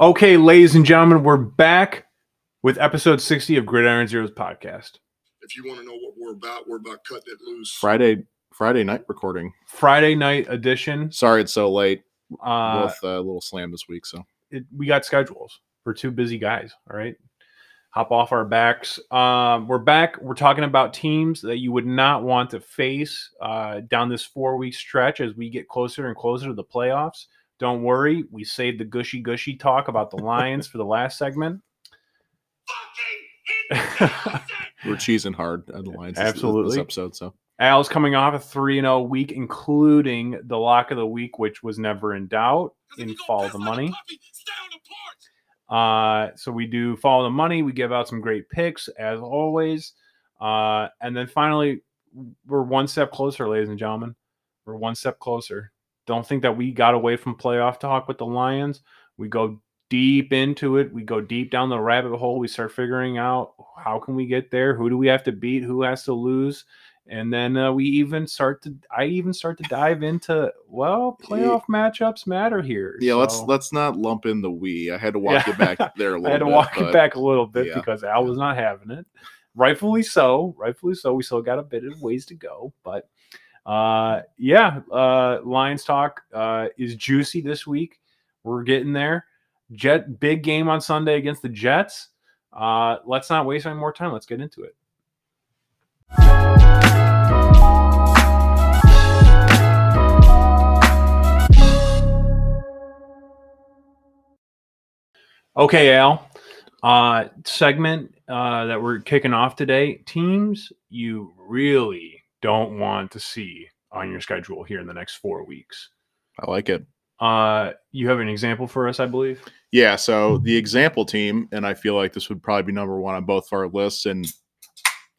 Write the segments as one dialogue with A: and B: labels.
A: Okay, ladies and gentlemen, we're back with episode 60 of Gridiron Zeros podcast.
B: If you want to know what we're about, we're about cutting it loose.
C: Friday Friday night recording.
A: Friday night edition.
C: Sorry it's so late.
A: Uh,
C: with a little slam this week. So
A: it, we got schedules. We're two busy guys. All right. Hop off our backs. Um, we're back. We're talking about teams that you would not want to face uh, down this four week stretch as we get closer and closer to the playoffs. Don't worry, we saved the gushy gushy talk about the Lions for the last segment.
C: we're cheesing hard at the Lions
A: Absolutely.
C: this episode. So
A: Al's coming off a 3 0 week, including the lock of the week, which was never in doubt in Follow the Money. Uh, so we do Follow the Money. We give out some great picks, as always. Uh, and then finally, we're one step closer, ladies and gentlemen. We're one step closer. Don't think that we got away from playoff talk with the Lions. We go deep into it. We go deep down the rabbit hole. We start figuring out how can we get there? Who do we have to beat? Who has to lose? and then uh, we even start to i even start to dive into well playoff matchups matter here
C: yeah, let's let's not lump in the we. I had to walk
A: Yeah.
C: you back there a little
A: i had to
C: bit,
A: walk it back a little bit
C: yeah.
A: because al was not having it rightfully so rightfully so we still got a bit of ways to go but uh yeah uh lions talk uh is juicy this week we're getting there jet big game on sunday against the jets uh let's not waste any more time let's get into it Okay, Al. Uh, segment uh, that we're kicking off today. Teams you really don't want to see on your schedule here in the next four weeks.
C: I like it.
A: Uh, you have an example for us, I believe.
C: Yeah, so the example team, and I feel like this would probably be number one on both of our lists. And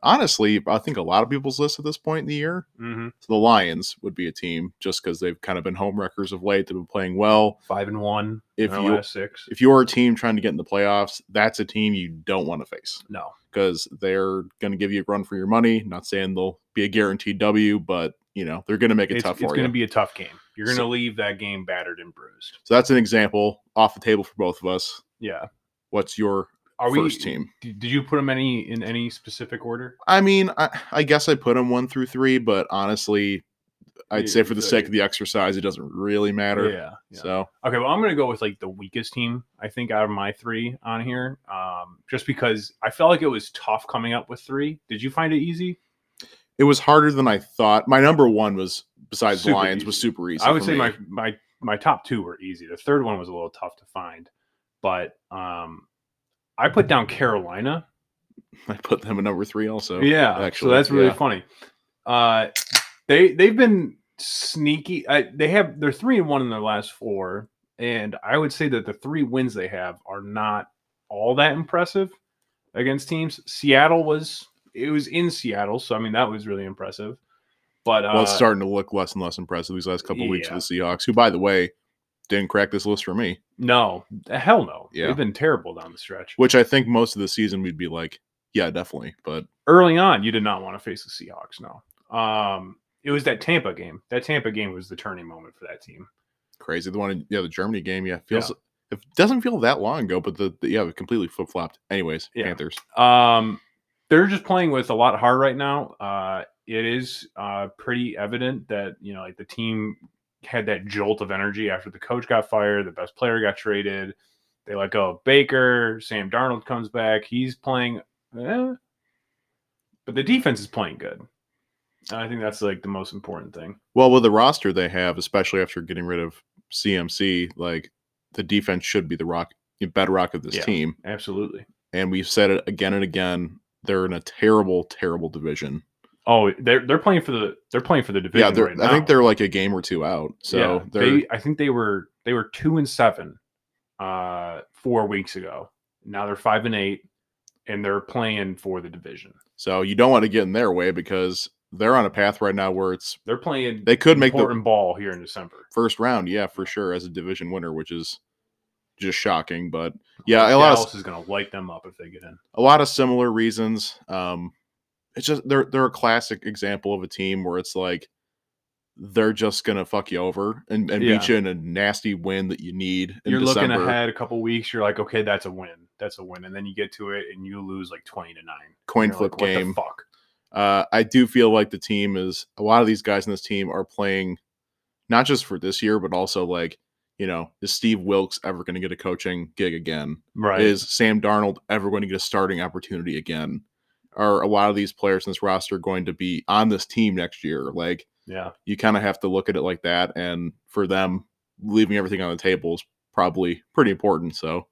C: honestly, I think a lot of people's lists at this point in the year,
A: Mm-hmm.
C: the Lions would be a team just because they've kind of been home wreckers of late. They've been playing well.
A: Five and one.
C: If you
A: six.
C: if you're a team trying to get in the playoffs, that's a team you don't want to face
A: no.
C: because they're going to give you a run for your money. Not saying they'll be a guaranteed W, but you know they're going to make it
A: It's,
C: tough
A: it's going to be a tough game. You're going to
C: So-
A: leave that game battered and bruised.
C: so that's an example off the table for both of us.
A: Yeah.
C: What's your
A: Are
C: first
A: we?
C: team?
A: Did, you put them any in any specific order?
C: I mean, I, I guess I put them one through three, but honestly, I'd
A: Yeah,
C: say for the sake of the exercise, it doesn't really matter.
A: Yeah. yeah.
C: So
A: Okay, well, I'm going to go with like the weakest team, I think, out of my three on here. Um, just because I felt like it was tough coming up with three. Did you find it easy?
C: it was harder than I thought. My number one was besides
A: Super
C: Lions was super easy.
A: I would say
C: me.
A: my my my top two were easy. The third one was a little tough to find, but um, I put down Carolina.
C: I put them at number three also.
A: yeah,
C: actually,
A: so that's really
C: yeah.
A: funny. Uh, they they've been sneaky. I, they have they're three and one in their last four, and I would say that the three wins they have are not all that impressive against teams. Seattle was it was in Seattle, so I mean that was really impressive. But uh,
C: well, it's starting to look less and less impressive these last couple of weeks with the Seahawks, who, by the way, didn't crack this list for me.
A: no, hell no,
C: Yeah.
A: they've been terrible down the stretch.
C: Which I think most of the season we'd be like, yeah, definitely. But
A: early on, you did not want to face the Seahawks. No, um, it was that Tampa game. That Tampa game was the turning moment for that team.
C: crazy. The one, in, yeah, the Germany game, yeah, feels it doesn't feel that long ago, but the, the yeah, it completely flip flopped. Anyways,
A: Yeah.
C: Panthers.
A: Um, they're just playing with a lot hard right now. Uh, it is uh, pretty evident that you know, like the team had that jolt of energy after the coach got fired, the best player got traded. They let go of Baker. Sam Darnold comes back. He's playing, eh, but the defense is playing good. I think that's like the most important thing.
C: Well, with the roster they have, especially after getting rid of CMC, like the defense should be the rock bedrock of this
A: Yeah.
C: team.
A: Absolutely.
C: And we've said it again and again. They're in a terrible, terrible division.
A: Oh, they're they're playing for the they're playing for the division.
C: yeah,
A: right
C: I think they're like a game or two out. So
A: yeah,
C: they're
A: I think they were they were two and seven uh four weeks ago. Now they're five and eight, and they're playing for the division.
C: so you don't want to get in their way because they're on a path right now where it's
A: They're playing
C: they could make the
A: important ball here in December.
C: first round, yeah, for sure, as a division winner, which is just shocking. But yeah, a lot of
A: Dallas is going to light them up if they get in.
C: a lot of similar reasons. Um, it's just they're they're a classic example of a team where it's like they're just gonna fuck you over and, and
A: Yeah.
C: beat you in a nasty win that you need. In
A: You're looking ahead a couple weeks. You're like, okay, that's a win. That's a win. And then you get to it and you lose like 20 to 9.
C: coin
A: like,
C: flip
A: what the
C: game.
A: fuck?
C: Uh, I do feel like the team is a lot of these guys in this team are playing not just for this year, but also like, you know, is Steve Wilks ever going to get a coaching gig again?
A: Right.
C: Is Sam Darnold ever going to get a starting opportunity again? Are a lot of these players in this roster going to be on this team next year? Like,
A: yeah.
C: you kind of have to look at it like that. And for them, leaving everything on the table is probably pretty important. So,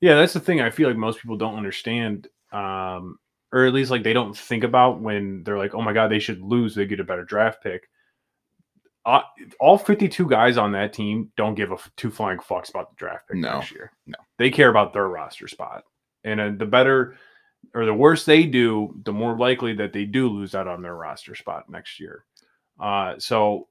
A: Yeah, that's the thing I feel like most people don't understand. Um, or at least like they don't think about when they're like, oh my God, they should lose. They get a better draft pick. Uh, all 52 guys on that team don't give a f- two flying fucks about the draft pick
C: No,
A: next year.
C: no.
A: They care about their roster spot. And uh, the better or the worse they do, the more likely that they do lose out on their roster spot next year. Uh, so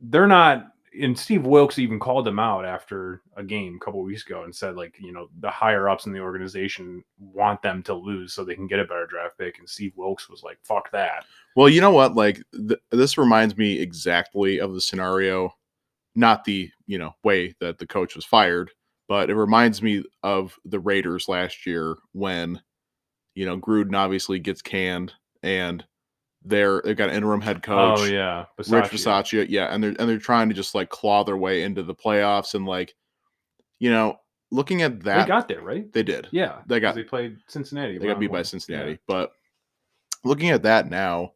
A: they're not. And Steve Wilks even called them out after a game a couple weeks ago and said, like, you know, the higher ups in the organization want them to lose so they can get a better draft pick. And Steve Wilks was like, "Fuck that."
C: well, you know what? Like, th- this reminds me exactly of the scenario, not the, you know, way that the coach was fired, but it reminds me of the Raiders last year when, you know, Gruden obviously gets canned and they're, they've got an interim head coach.
A: Oh yeah,
C: Rich
A: Bisaccia.
C: Bisaccia, yeah, and they're and they're trying to just like claw their way into the playoffs and like, you know, looking at that,
A: They got there, right?
C: they did.
A: Yeah,
C: They got-
A: They played Cincinnati.
C: They got beat by. Cincinnati,
A: Yeah.
C: but looking at that now,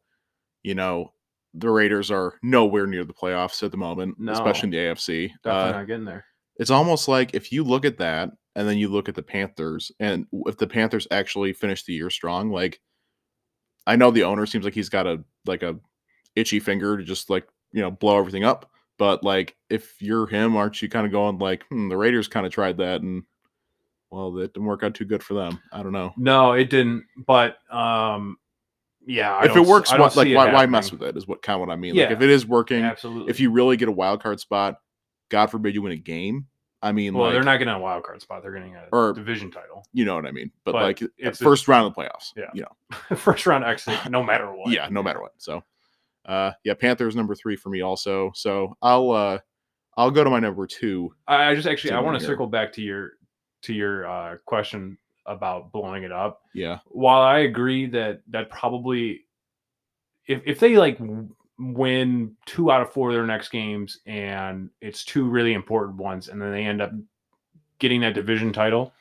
C: you know, the Raiders are nowhere near the playoffs at the moment,
A: No.
C: especially in the AFC.
A: Definitely
C: Uh,
A: not getting there.
C: it's almost like if you look at that and then you look at the Panthers, and if the Panthers actually finish the year strong, like I know the owner seems like he's got a like a itchy finger to just like you know blow everything up, but like if you're him, aren't you kind of going like hmm, the Raiders kind of tried that and well, that didn't work out too good for them. I don't know.
A: No, it didn't. But um, yeah, I
C: if it works, what, like
A: it
C: why, why mess with it? Is what kind of what I mean. Like
A: Yeah.
C: if it is working,
A: Absolutely.
C: if you really get a wild card spot, God forbid you win a game. I mean,
A: well,
C: like,
A: they're not getting a wild card spot. They're getting a
C: Or-
A: division title,
C: you know what I mean. But,
A: But
C: like
A: it's a-
C: first round of the playoffs.
A: Yeah.
C: You know,
A: first round exit, no matter what.
C: yeah, no matter what. So, uh, yeah, Panthers number three for me also. So I'll uh, I'll go to my number two.
A: I I just actually I want to circle back to your to your uh, question about blowing it up.
C: Yeah,
A: While I agree that that probably if if they like win two out of four of their next games and it's two really important ones and then they end up getting that division title,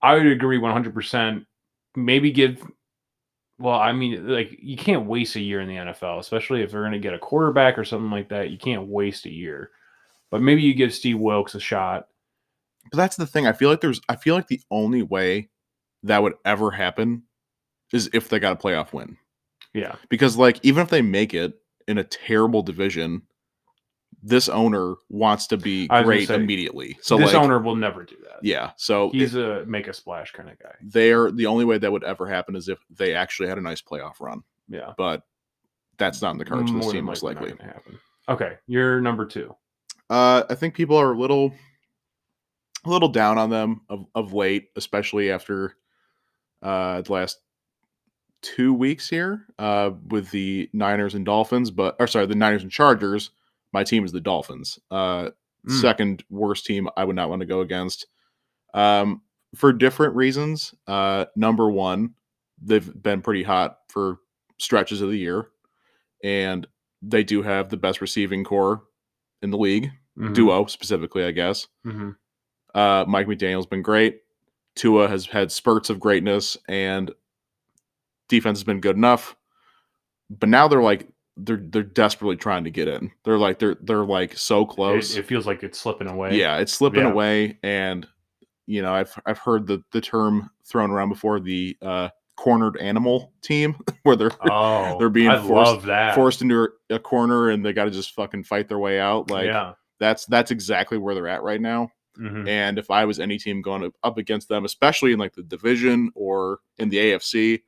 A: I would agree 100%. Maybe give well, I mean, like you can't waste a year in the NFL, especially if they're going to get a quarterback or something like that. You can't waste a year. But maybe you give Steve Wilks a shot.
C: but that's the thing. I feel like there's. I feel like the only way that would ever happen is if they got a playoff win.
A: Yeah.
C: because like even if they make it in a terrible division this owner wants to be
A: I was gonna
C: great
A: say,
C: immediately so
A: this
C: like
A: owner will never do that.
C: yeah so
A: He's a make a splash kind of guy.
C: they're the only way that would ever happen is if they actually had a nice playoff run
A: Yeah.
C: but that's not in the cards of this team most
A: likely. Okay. You're number two.
C: uh i think people are a little a little down on them of, of late especially after uh the last two weeks here uh with the niners and dolphins but or sorry the niners and chargers my team is the dolphins uh
A: Mm.
C: second worst team i would not want to go against um for different reasons uh number one they've been pretty hot for stretches of the year and they do have the best receiving corps in the league
A: Mhm.
C: duo specifically i guess
A: Mhm.
C: uh, Mike McDaniel's been great. Tua has had spurts of greatness, and defense has been good enough. But now they're like they're they're desperately trying to get in. They're like they're they're like so close.
A: It, it feels like it's slipping away.
C: yeah, it's slipping
A: Yeah.
C: away, and you know I've I've heard the the term thrown around before the uh, cornered animal team, where they're
A: Oh,
C: They're being
A: I
C: forced- forced into a corner and they got to just fucking fight their way out. Like
A: yeah.
C: that's that's exactly where they're at right now.
A: Mhm.
C: And if I was any team going up against them, especially in like the division or in the AFC,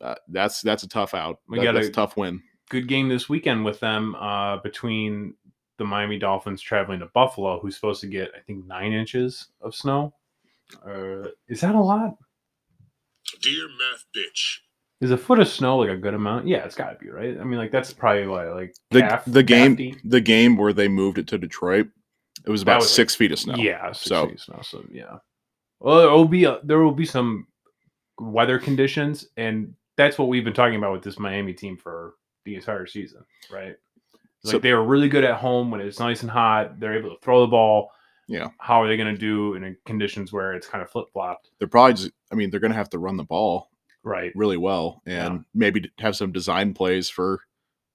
C: uh, that's that's a tough out.
A: We
C: That-
A: gotta-
C: that's a tough win.
A: Good game this weekend with them uh, between the Miami Dolphins traveling to Buffalo, who's supposed to get I think nine inches of snow. Uh, is that a lot?
B: Dear math bitch,
A: Is a foot of snow like a good amount? Yeah, it's got to be right. I mean, like that's probably what like
C: The
A: calf-
C: the game
A: calf deep?
C: the game where they moved it to Detroit, it was about
A: was, like-
C: six feet of snow.
A: Yeah, six
C: So-
A: feet of snow. So yeah. Well, there will be a, there will be some weather conditions, and that's what we've been talking about with this Miami team for the entire season, right? Like
C: So-
A: they are really good at home when it's nice and hot. They're able to throw the ball.
C: Yeah.
A: How are they going to do in conditions where it's kind of flip flopped?
C: They're probably just, I mean, they're going to have to run the ball
A: Right.
C: really well and maybe have some design plays for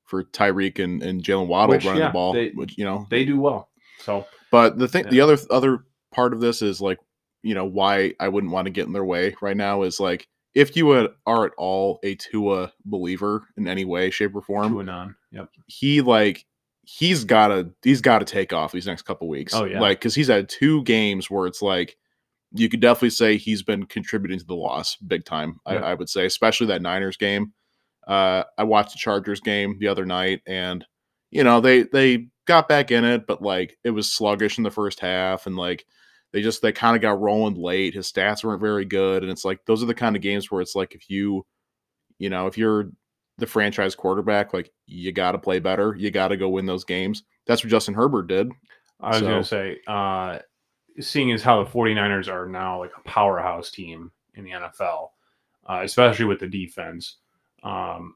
C: for Tyreek and, and Jaylen Waddle
A: Which,
C: running
A: yeah,
C: the ball,
A: they-
C: which you know.
A: They do well. So
C: But the thing,
A: Yeah.
C: the other other part of this is like, you know, why I wouldn't want to get in their way right now is like, if you are at all a Tua believer in any way, shape, or form,
A: to and on. Yep.
C: he like he's gotta he's gotta take off these next couple weeks.
A: Oh, yeah.
C: like because he's had two games where it's like you could definitely say he's been contributing to the loss big time.
A: Yeah.
C: I, I would say, especially that Niners game. Uh, I watched the Chargers game the other night, and you know they they got back in it, but like it was sluggish in the first half, and like they just they kind of got rolling late. His stats weren't very good, and it's like those are the kind of games where it's like if you, you know, if you're the franchise quarterback, like you got to play better, you got to go win those games. That's what Justin Herbert did.
A: I was
C: So-
A: going to say, uh, seeing as how the 49ers are now like a powerhouse team in the NFL, uh, especially with the defense, um,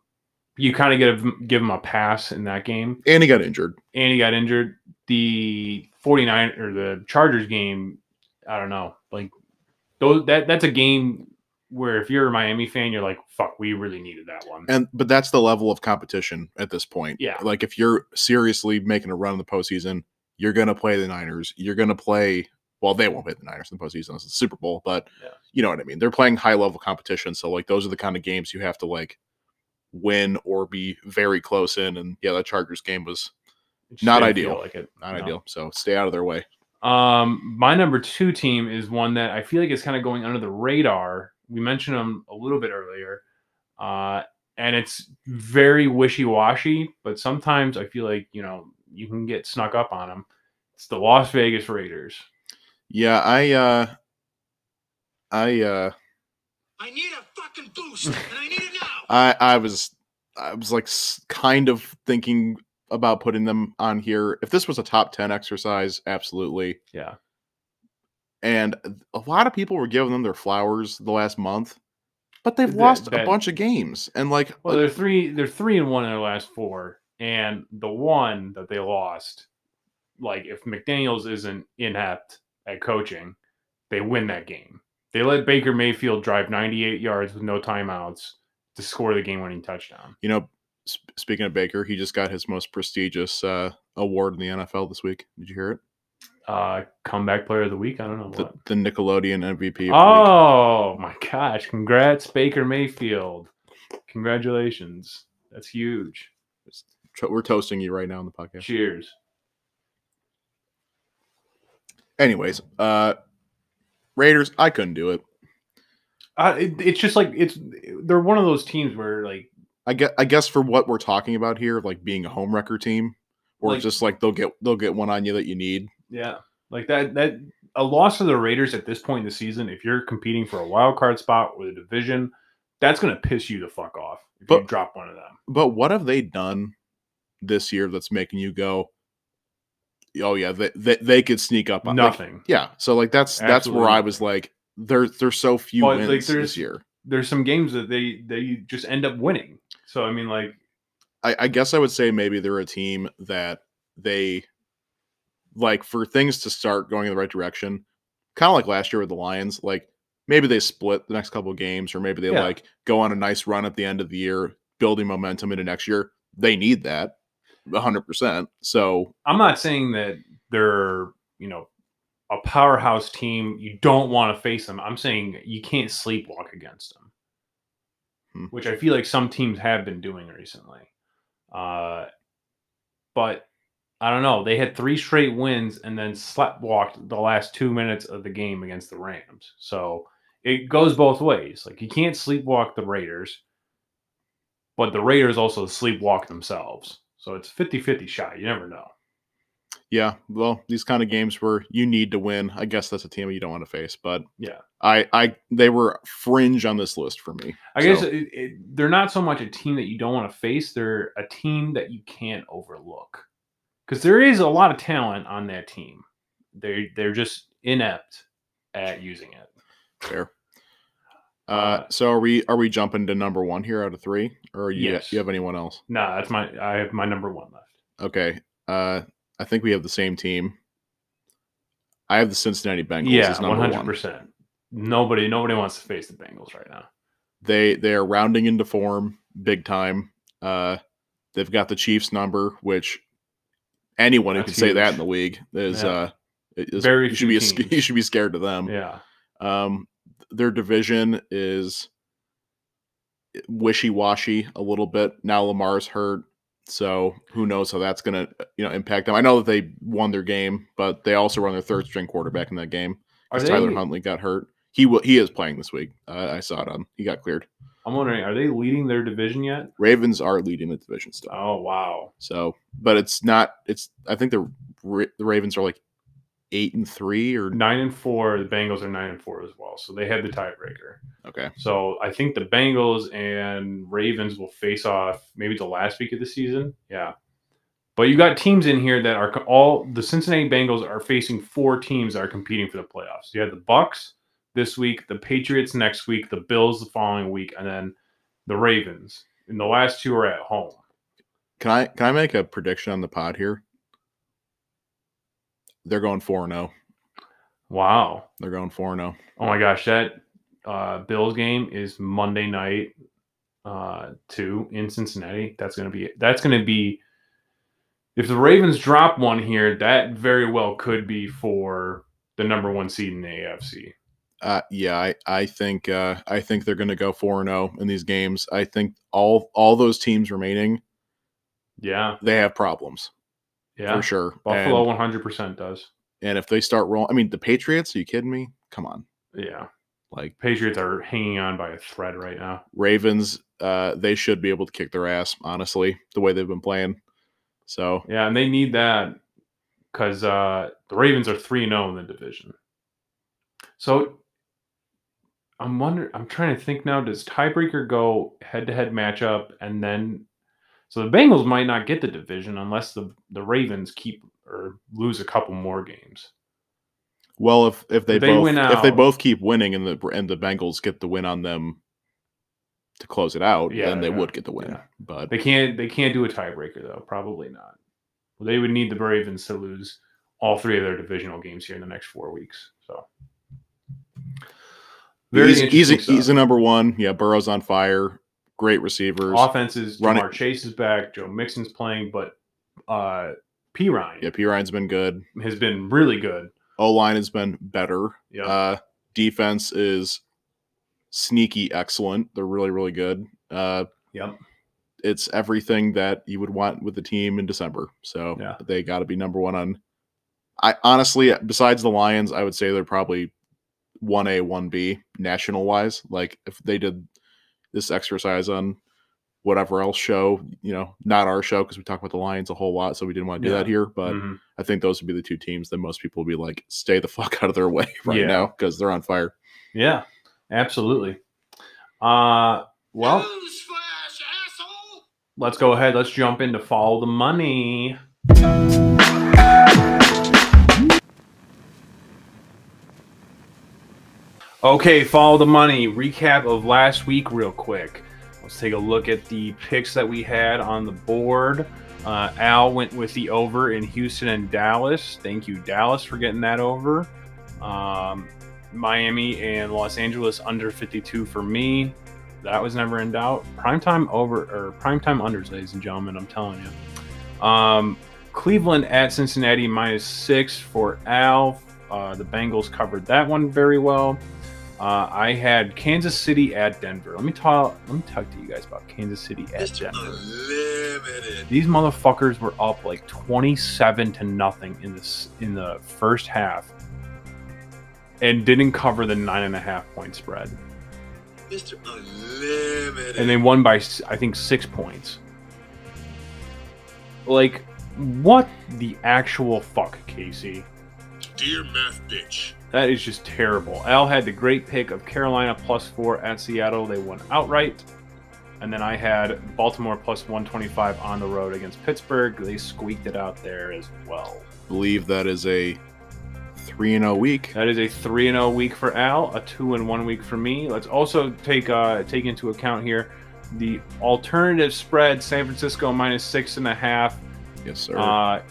A: you kind of give give him a pass in that game.
C: And he got injured.
A: And he got injured. The 49 or the Chargers game, I don't know. Like those that that's a game where if you're a Miami fan, you're like, fuck, we really needed that one.
C: And but that's the level of competition at this point.
A: Yeah.
C: Like if you're seriously making a run in the postseason, you're gonna play the Niners. You're gonna play well, they won't play the Niners in the postseason. It's the Super Bowl, but
A: Yeah.
C: you know what I mean. They're playing high level competition. So like those are the kind of games you have to like win or be very close in. And yeah, that Chargers game was not ideal.
A: Like it.
C: not
A: No.
C: ideal. So stay out of their way.
A: Um, my number two team is one that I feel like is kind of going under the radar. We mentioned them a little bit earlier, uh, and it's very wishy washy. But sometimes I feel like you know you can get snuck up on them. It's the Las Vegas Raiders.
C: Yeah, I uh I uh
B: I need a fucking boost, and I need it now.
C: I I was I was like kind of thinking about putting them on here. If this was a top 10 exercise, absolutely.
A: Yeah,
C: And a lot of people were giving them their flowers the last month, but they've
A: That-
C: lost a bunch of games. And like
A: well uh they're three they're three and one in their last four, and the one that they lost, like if McDaniels isn't inept at coaching, they win that game. They let Baker Mayfield drive 98 yards with no timeouts to score the game-winning touchdown.
C: you know, speaking of Baker, he just got his most prestigious uh award in the NFL this week. Did you hear it?
A: Uh, comeback player of the week. I don't know
C: The,
A: what.
C: the Nickelodeon MVP.
A: Oh my gosh! Congrats, Baker Mayfield. Congratulations. That's huge.
C: We're toasting you right now on the podcast.
A: Cheers.
C: Anyways, uh Raiders, I couldn't do it.
A: Uh, it, it's just like it's they're one of those teams where like
C: I guess, I guess for what we're talking about here, like being a home wrecker team, or
A: Like-
C: just like they'll get they'll get one on you that you need.
A: yeah like that that a loss to the Raiders at this point in the season, if you're competing for a wild card spot or the division, that's gonna piss you the fuck off if you drop one of them.
C: But what have they done this year that's making you go, oh yeah, they they, they could sneak up on like,
A: Nothing.
C: yeah, so like that's that's where I was like, there's there's so few
A: But,
C: wins
A: there's-
C: this year.
A: There's some games that they they just end up winning. So I mean, like
C: I, I guess I would say maybe they're a team that they like for things to start going in the right direction, kind of like last year with the Lions. Like maybe they split the next couple of games, or maybe they
A: Yeah.
C: like go on a nice run at the end of the year, building momentum into next year. They need that, hundred percent. So
A: I'm not saying that they're, you know, a powerhouse team. You don't want to face them. I'm saying you can't sleepwalk against them,
C: Hmm.
A: which I feel like some teams have been doing recently. Uh, but I don't know. They had three straight wins and then sleptwalked the last two minutes of the game against the Rams. So it goes both ways. Like you can't sleepwalk the Raiders, but the Raiders also sleepwalk themselves. So it's 50 50 shot. You never know.
C: Yeah, well, these kind of games where you need to win. I guess that's a team you don't want to face, but
A: Yeah.
C: I, I, they were fringe on this list for me.
A: I guess it, it, they're not so much a team that you don't want to face; they're a team that you can't overlook because there is a lot of talent on that team. They they're just inept at using it.
C: fair. Uh,
A: Uh,
C: so are we, are we jumping to number one here out of three, or you,
A: Yes.
C: you have anyone else?
A: Nah, that's my I have my number one left.
C: Okay. Uh, I think we have the same team. I have the Cincinnati Bengals
A: yeah, one hundred percent. Nobody nobody wants to face the Bengals right now.
C: They they are rounding into form big time. Uh, they've got the Chiefs number, which anyone who
A: That's
C: can say that in the league is
A: Yeah.
C: uh is,
A: Very
C: you should be a,
A: teams.
C: you should be scared of them.
A: Yeah,
C: Um, their division is wishy washy a little bit. Now Lamar's hurt, so who knows how that's gonna you know impact them. I know that they won their game, but they also run their third string quarterback in that game.
A: they?
C: Tyler Huntley got hurt. He wa he is playing this week. Uh, I saw it on. He got cleared.
A: I'm wondering, are they leading their division yet?
C: Ravens are leading the division still.
A: Oh wow,
C: So, but it's not. It's. I think the the Ravens are like eight and three or
A: nine and four. The Bengals are nine and four as well, so they had the tiebreaker.
C: okay.
A: So I think the Bengals and Ravens will face off maybe the last week of the season. Yeah. But you got teams in here that are all the Cincinnati Bengals are facing four teams that are competing for the playoffs. You have the Bucks this week, the Patriots next week, the Bills the following week, and then the Ravens. And the last two are at home.
C: Can I can I make a prediction on the pod here? They're going four and zero.
A: Wow.
C: They're going four and oh. zero.
A: Oh my gosh, that uh, Bills game is Monday night uh, too in Cincinnati. That's gonna be that's gonna be if the Ravens drop one here, that very well could be for the number one seed in the AFC.
C: Uh, yeah, I I think uh, I think they're going to go four and zero in these games. I think all all those teams remaining
A: Yeah,
C: they have problems
A: yeah.
C: for sure.
A: Buffalo one hundred percent does.
C: and if they start rolling, I mean the Patriots. Are you kidding me? Come on,
A: Yeah,
C: like
A: Patriots are hanging on by a thread right now.
C: Ravens. Uh, they should be able to kick their ass. Honestly, the way they've been playing. So
A: Yeah, and they need that because uh, the Ravens are three zero in the division. So I'm wondering. I'm trying to think now. Does tiebreaker go head to head matchup, and then so the Bengals might not get the division unless the the Ravens keep or lose a couple more games.
C: Well, if if they,
A: If they
C: both
A: win
C: if they both keep winning and the and the Bengals get the win on them to close it out,
A: Yeah,
C: then they
A: yeah,
C: would get the win.
A: yeah.
C: But
A: They can't. They can't do a tiebreaker though. Probably not. Well, they would need the Ravens to lose all three of their divisional games here in the next four weeks. So interesting
C: a, he's a number one. Yeah, Burrow's on fire. Great receivers.
A: offenses.
C: Run it-
A: Ja'Marr Chase is back. Joe Mixon's playing, but uh, Perine
C: Yeah, Perine's been good.
A: has been really good.
C: O line has been better.
A: Yeah,
C: Uh, defense is sneaky excellent. They're really really good. Uh,
A: yep.
C: it's everything that you would want with the team in December. So
A: Yeah.
C: they got to be number one on. I honestly, besides the Lions, I would say they're probably one A, one B national wise. Like if they did this exercise on whatever else show, you know, not our show because we talk about the Lions a whole lot, so we didn't want to do
A: Yeah.
C: that here. But
A: Mhm.
C: I think those would be the two teams that most people would be like, stay the fuck out of their way right
A: Yeah.
C: now because they're on fire.
A: Yeah, absolutely. Uh, well,
B: Newsflash,
A: let's go ahead. Let's jump into follow the money. Okay, follow the money. Recap of last week, real quick. Let's take a look at the picks that we had on the board. Uh, Al went with the over in Houston and Dallas. Thank you, Dallas, for getting that over. Um, Miami and Los Angeles under 52 for me. That was never in doubt. Primetime over or primetime unders, ladies and gentlemen. I'm telling you. Um, Cleveland at Cincinnati minus six for Al. Uh, the Bengals covered that one very well. Uh, I had Kansas City at Denver. Let me talk. Let me talk to you guys about Kansas City at
B: Mr.
A: Denver. These motherfuckers were up like 27 to nothing in this in the first half, and didn't cover the nine and a half point spread.
B: Mr. Unlimited.
A: and they won by I think six points. Like What the actual fuck, Casey?
B: Dear math bitch.
A: That is just terrible. Al had the great pick of Carolina plus four at Seattle. They won outright. And then I had Baltimore plus 125 on the road against Pittsburgh. They squeaked it out there as well.
C: believe that is a three and zero week.
A: That is a three and zero week for Al, a two and one week for me. Let's also take uh, take into account here the alternative spread: San Francisco minus six and a half.
C: Yes, sir.
A: Uh,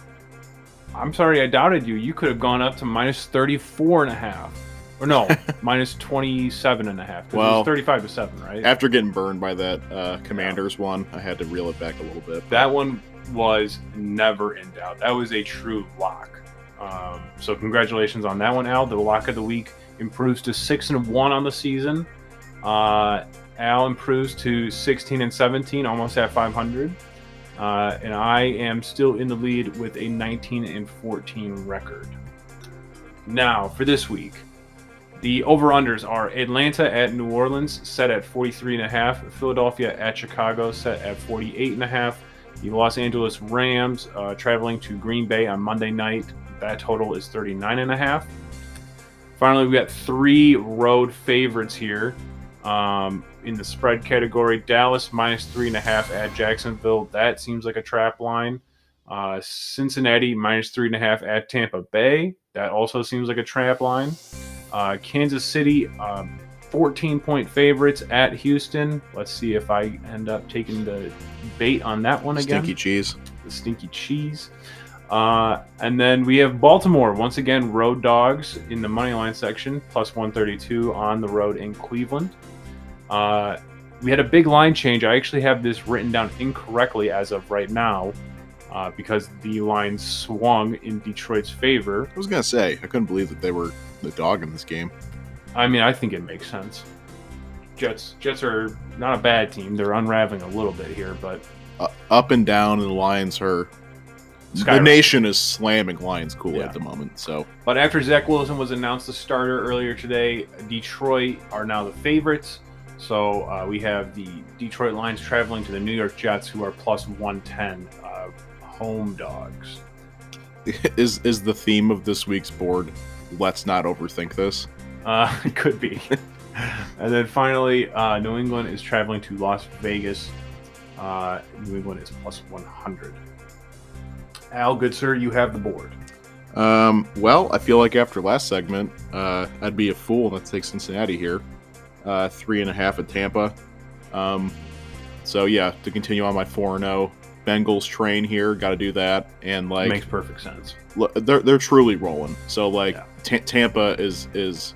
A: I'm sorry, I doubted you. You could have gone up to minus 34 and a half. Or no, minus 27 and a half. 'cause it
C: Well,
A: was 35 to 7, right?
C: After getting burned by that uh, Commanders one, I had to reel it back a little bit.
A: that one was never in doubt. That was a true lock. Um, so congratulations on that one, Al. The lock of the week improves to six and one on the season. Uh, Al improves to 16 and 17, almost at 500. Uh, and I am still in the lead with a 19 and 14 record. Now, for this week, the over-unders are Atlanta at New Orleans set at 43 and a half, Philadelphia at Chicago set at 48 and a half, the Los Angeles Rams uh, traveling to Green Bay on Monday night, that total is 39 and a half. Finally, we got three road favorites here. Um, in the spread category, Dallas minus three and a half at Jacksonville. That seems like a trap line. Uh, Cincinnati minus three and a half at Tampa Bay. That also seems like a trap line. Uh, Kansas City, um, 14 point favorites at Houston. Let's see if I end up taking the bait on that one again.
C: Stinky cheese.
A: The stinky cheese. Uh, and then we have Baltimore once again, road dogs in the money line section, plus 132 on the road in Cleveland. Uh, we had a big line change. I actually have this written down incorrectly as of right now uh, because the line swung in Detroit's favor.
C: I was gonna say I couldn't believe that they were the dog in this game.
A: I mean, I think it makes sense. Jets, Jets are not a bad team. They're unraveling a little bit here, but
C: Uh, up and down, and the Lions are. The nation is slamming Lions cool
A: Yeah.
C: at the moment. So
A: But after Zach Wilson was announced the starter earlier today, Detroit are now the favorites. So uh, we have the Detroit Lions traveling to the New York Jets, who are plus 110 uh, home dogs.
C: is is the theme of this week's board? Let's not overthink this.
A: Uh, could be. and then finally, uh, New England is traveling to Las Vegas. Uh, New England is plus 100. Al, good sir, you have the board.
C: Um, well, I feel like after last segment, uh, I'd be a fool not to take Cincinnati here. Uh, three and a half at Tampa. Um, so yeah, to continue on my four and zero Bengals train here, got to do that. And like,
A: Makes perfect sense.
C: look, they're they're truly rolling. So like,
A: Yeah.
C: Ta- Tampa is is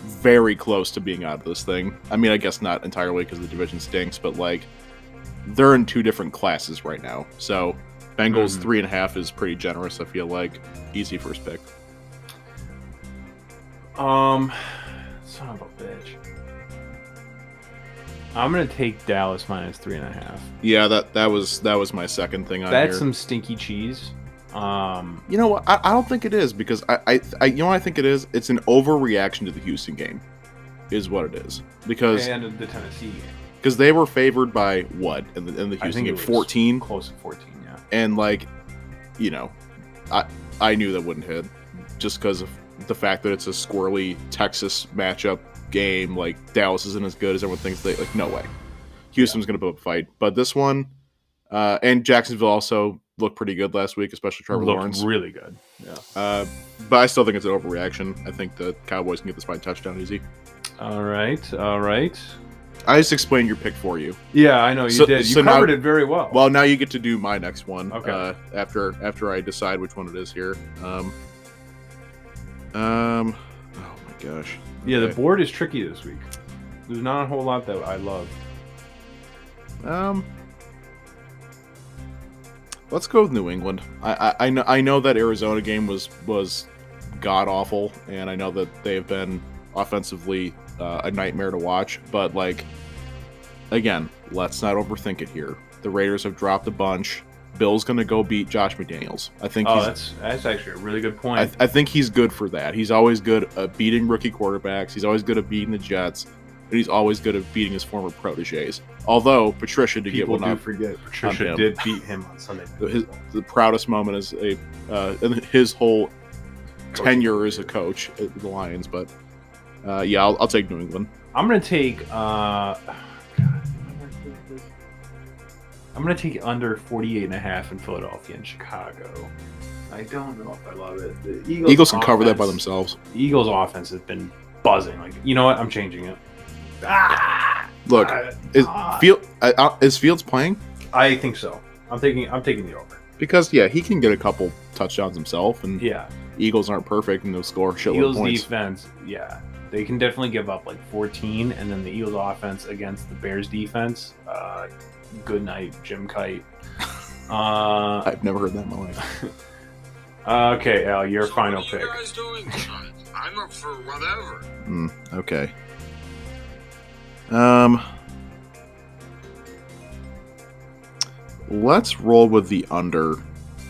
C: very close to being out of this thing. I mean, I guess not entirely because the division stinks, but like, they're in two different classes right now. So Bengals
A: Mhm.
C: three and a half is pretty generous. I feel like easy first pick.
A: Um, son of a bitch. I'm gonna take Dallas minus three and a half.
C: Yeah, that that was that was my second thing on
A: That's
C: here.
A: some stinky cheese. Um,
C: You know what? I, I don't think it is because I, I, I you know what I think it is. It's an overreaction to the Houston game, is what it is. Because
A: and the Tennessee game.
C: because they were favored by what in the in the
A: I
C: Houston
A: think
C: game, fourteen,
A: close to 14. Yeah.
C: and like, you know, I I knew that wouldn't hit just because of the fact that it's a squirrely Texas matchup game. Like Dallas isn't as good as everyone thinks. They like no way. Houston's gonna put up a fight, but this one, uh, and Jacksonville also looked pretty good last week, especially Trevor
A: Looked
C: Lawrence.
A: really good. Yeah.
C: Uh, but I still think it's an overreaction. I think the Cowboys can get this by touchdown easy.
A: All right. All right.
C: I just explained your pick for you.
A: Yeah, I know you
C: So-
A: did. You
C: so now-
A: covered it very well.
C: Well, now you get to do my next one.
A: Okay.
C: Uh, after after I decide which one it is here. Um. Um. Gosh.
A: yeah, the board is tricky this week. There's not a whole lot that I love.
C: Um. Let's go with New England. I, I I know I know that Arizona game was was god awful, and I know that they have been offensively uh, a nightmare to watch. But like, again, let's not overthink it here. The Raiders have dropped a bunch. Bill's gonna go beat Josh McDaniels. I think
A: Oh,
C: he's.
A: that's that's actually a really good point.
C: I, I think he's good for that. He's always good at beating rookie quarterbacks. He's always good at beating the Jets. and he's always good at beating his former proteges. Although Patricia did
A: People
C: get one
A: do
C: up.
A: forget Patricia
C: him.
A: did beat him on Sunday. Night
C: His, the proudest moment is a uh, in his whole tenure as a coach at the Lions. But uh, yeah, I'll, I'll take New England.
A: I'm gonna take. Uh, God, I'm gonna take under 48 and a half in Philadelphia and Chicago. I don't know if I love it. The Eagles,
C: Eagles can cover that by themselves.
A: Eagles offense has been buzzing. Like, you know what? I'm changing it. Ah,
C: Look,
A: God.
C: is
A: Ah.
C: Field uh, uh, is Fields playing?
A: I think so. I'm taking. I'm taking the over.
C: Because yeah, he can get a couple touchdowns himself, and
A: Yeah.
C: Eagles aren't perfect and they'll score a shitload
A: Eagles
C: points.
A: defense. Yeah. They can definitely give up like 14, and then the Eagles offense against the Bears defense. Uh, good night, Jim Kite. Uh,
C: I've never heard that in my life.
A: okay, Al, your
B: So
A: final
B: what are
A: pick.
B: you guys doing tonight? I'm up for whatever.
C: Hmm, okay. Um, let's roll with the under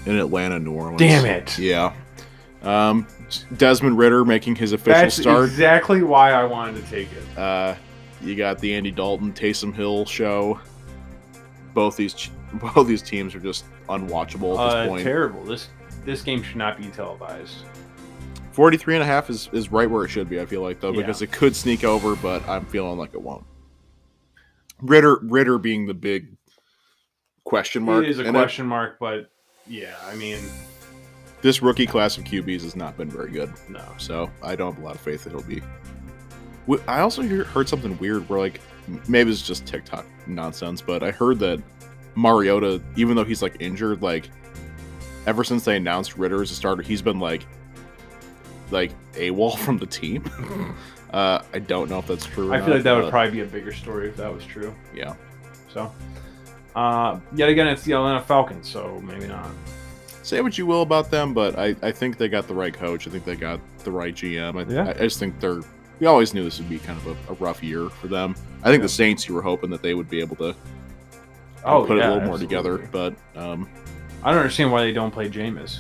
C: in Atlanta, New Orleans.
A: Damn it!
C: Yeah. Um, Desmond Ridder making his official start.
A: That's
C: start.
A: exactly why I wanted to take it.
C: Uh, you got the Andy Dalton Taysom Hill show. Both these both these teams are just unwatchable at this
A: Uh,
C: point.
A: terrible. This this game should not be televised.
C: 43 and a half is, is right where it should be, I feel like, though,
A: Yeah.
C: because it could sneak over, but I'm feeling like it won't. Ridder Ridder being the big question mark.
A: It is a
C: and
A: question mark, but yeah, I mean,
C: this rookie class of QBs has not been very good,
A: no.
C: so I don't have a lot of faith that he'll be. I also hear, heard something weird where, like, maybe it's just TikTok nonsense, but I heard that Mariota, even though he's like injured, like, ever since they announced Ridder as a starter, he's been like, like AWOL from the team. Uh, I don't know if that's true. or
A: I feel
C: not,
A: like that would probably be a bigger story if that was true.
C: yeah.
A: So, uh, yet again, it's the Atlanta Falcons, so maybe not.
C: Say what you will about them, but I, I think they got the right coach. I think they got the right GM. I,
A: Yeah.
C: I, I just think they're. We always knew this would be kind of a, a rough year for them. I think
A: Yeah.
C: the Saints, you were hoping that they would be able to
A: Oh,
C: put it a little more together, but um,
A: I don't understand why they don't play Jameis.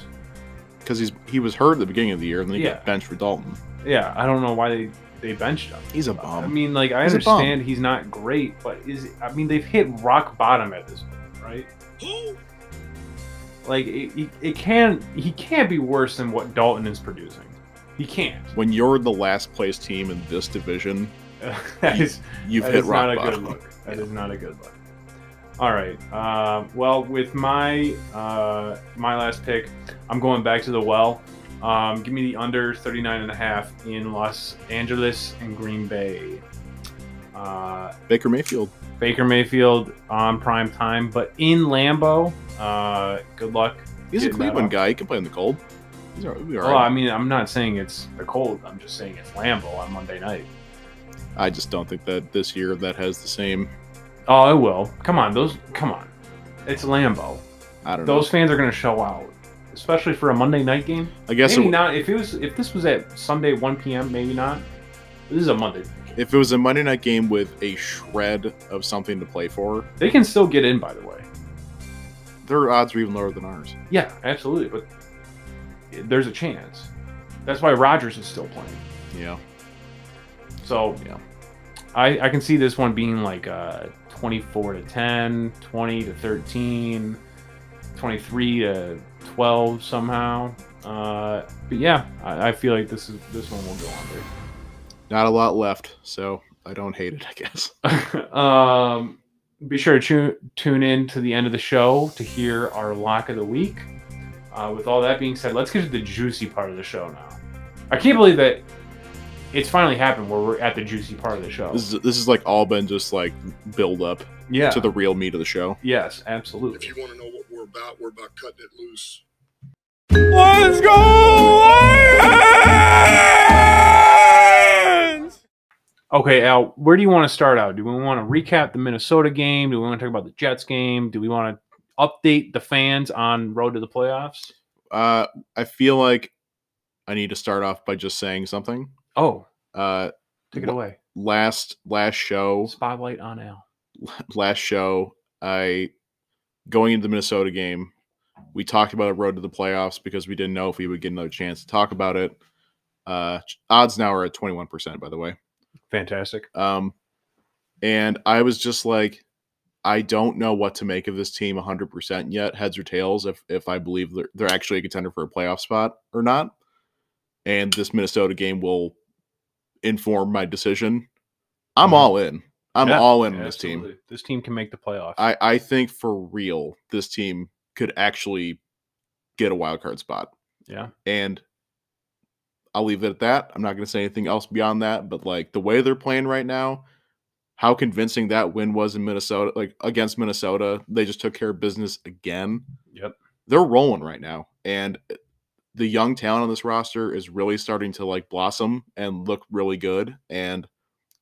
C: because he's he was hurt at the beginning of the year, and then he
A: Yeah.
C: got benched for Dalton.
A: Yeah, I don't know why they they benched him.
C: He's a
A: I
C: bum.
A: mean, like I
C: He's
A: understand he's not great, but is I mean they've hit rock bottom at this point, right? Like it, it, it can he can't be worse than what Dalton is producing. He can't.
C: when you're the last place team in this division,
A: that is
C: you've
A: that
C: hit
A: is
C: rock
A: not a good look. That is not a good look. All right. Uh, well, with my uh, my last pick, I'm going back to the well. Um, give me the under 39 and a half in Los Angeles and Green Bay. Uh,
C: Baker Mayfield.
A: Baker Mayfield on prime time, but in Lambeau. Uh, good luck.
C: He's a Cleveland guy. He can play in the cold. He's all right. He'll all
A: Well,
C: right.
A: I mean, I'm not saying it's the cold. I'm just saying it's Lambeau on Monday night.
C: I just don't think that this year that has the same.
A: Oh, it will. Come on, those. Come on. It's Lambeau.
C: I don't
A: Those
C: know.
A: fans are going to show out, especially for a Monday night game.
C: I guess
A: maybe
C: it,
A: not. If it was, if this was at Sunday 1 p.m., maybe not. This is a Monday. night game.
C: if it was a Monday night game with a shred of something to play for,
A: They can still get in, by the way.
C: their odds are even lower than ours.
A: Yeah, absolutely. But there's a chance. That's why Rodgers is still playing.
C: Yeah.
A: So
C: Yeah.
A: I, I can see this one being like uh, 24 to 10, 20 to 13, 23 to 12 somehow. Uh, but yeah, I, I feel like this is this one will go under.
C: Not a lot left, so I don't hate it, I guess.
A: um, be sure to tune, tune in to the end of the show to hear our lock of the week. Uh, with all that being said, let's get to the juicy part of the show now. I can't believe that it's finally happened where we're at the juicy part of the show.
C: This is this is like all been just like build up
A: Yeah.
C: to the real meat of the show.
A: yes, absolutely.
B: If you want to know what we're about, we're about cutting it loose.
D: Let's go! Lions!
A: Okay, Al, where do you want to start out? Do we want to recap the Minnesota game? Do we want to talk about the Jets game? Do we want to update the fans on road to the playoffs?
C: Uh, I feel like I need to start off by just saying something.
A: Oh,
C: Uh,
A: take it away.
C: last last show,
A: Spotlight on Al.
C: last show, I going into the Minnesota game, we talked about a road to the playoffs because we didn't know if we would get another chance to talk about it. Uh, odds now are at twenty one percent, by the way.
A: Fantastic.
C: Um, And I was just like, I don't know what to make of this team 100% yet, heads or tails, if, if I believe they're, they're actually a contender for a playoff spot or not. And this Minnesota game will inform my decision. I'm
A: Mhm.
C: all in. I'm
A: Yeah,
C: all in on this team.
A: This team can make the playoffs.
C: I, I think for real, this team could actually get a wild card spot.
A: yeah.
C: And I'll leave it at that. I'm not going to say anything else beyond that. But like the way they're playing right now, how convincing that win was in Minnesota, like against Minnesota, they just took care of business again.
A: Yep.
C: They're rolling right now. And the young talent on this roster is really starting to like blossom and look really good. And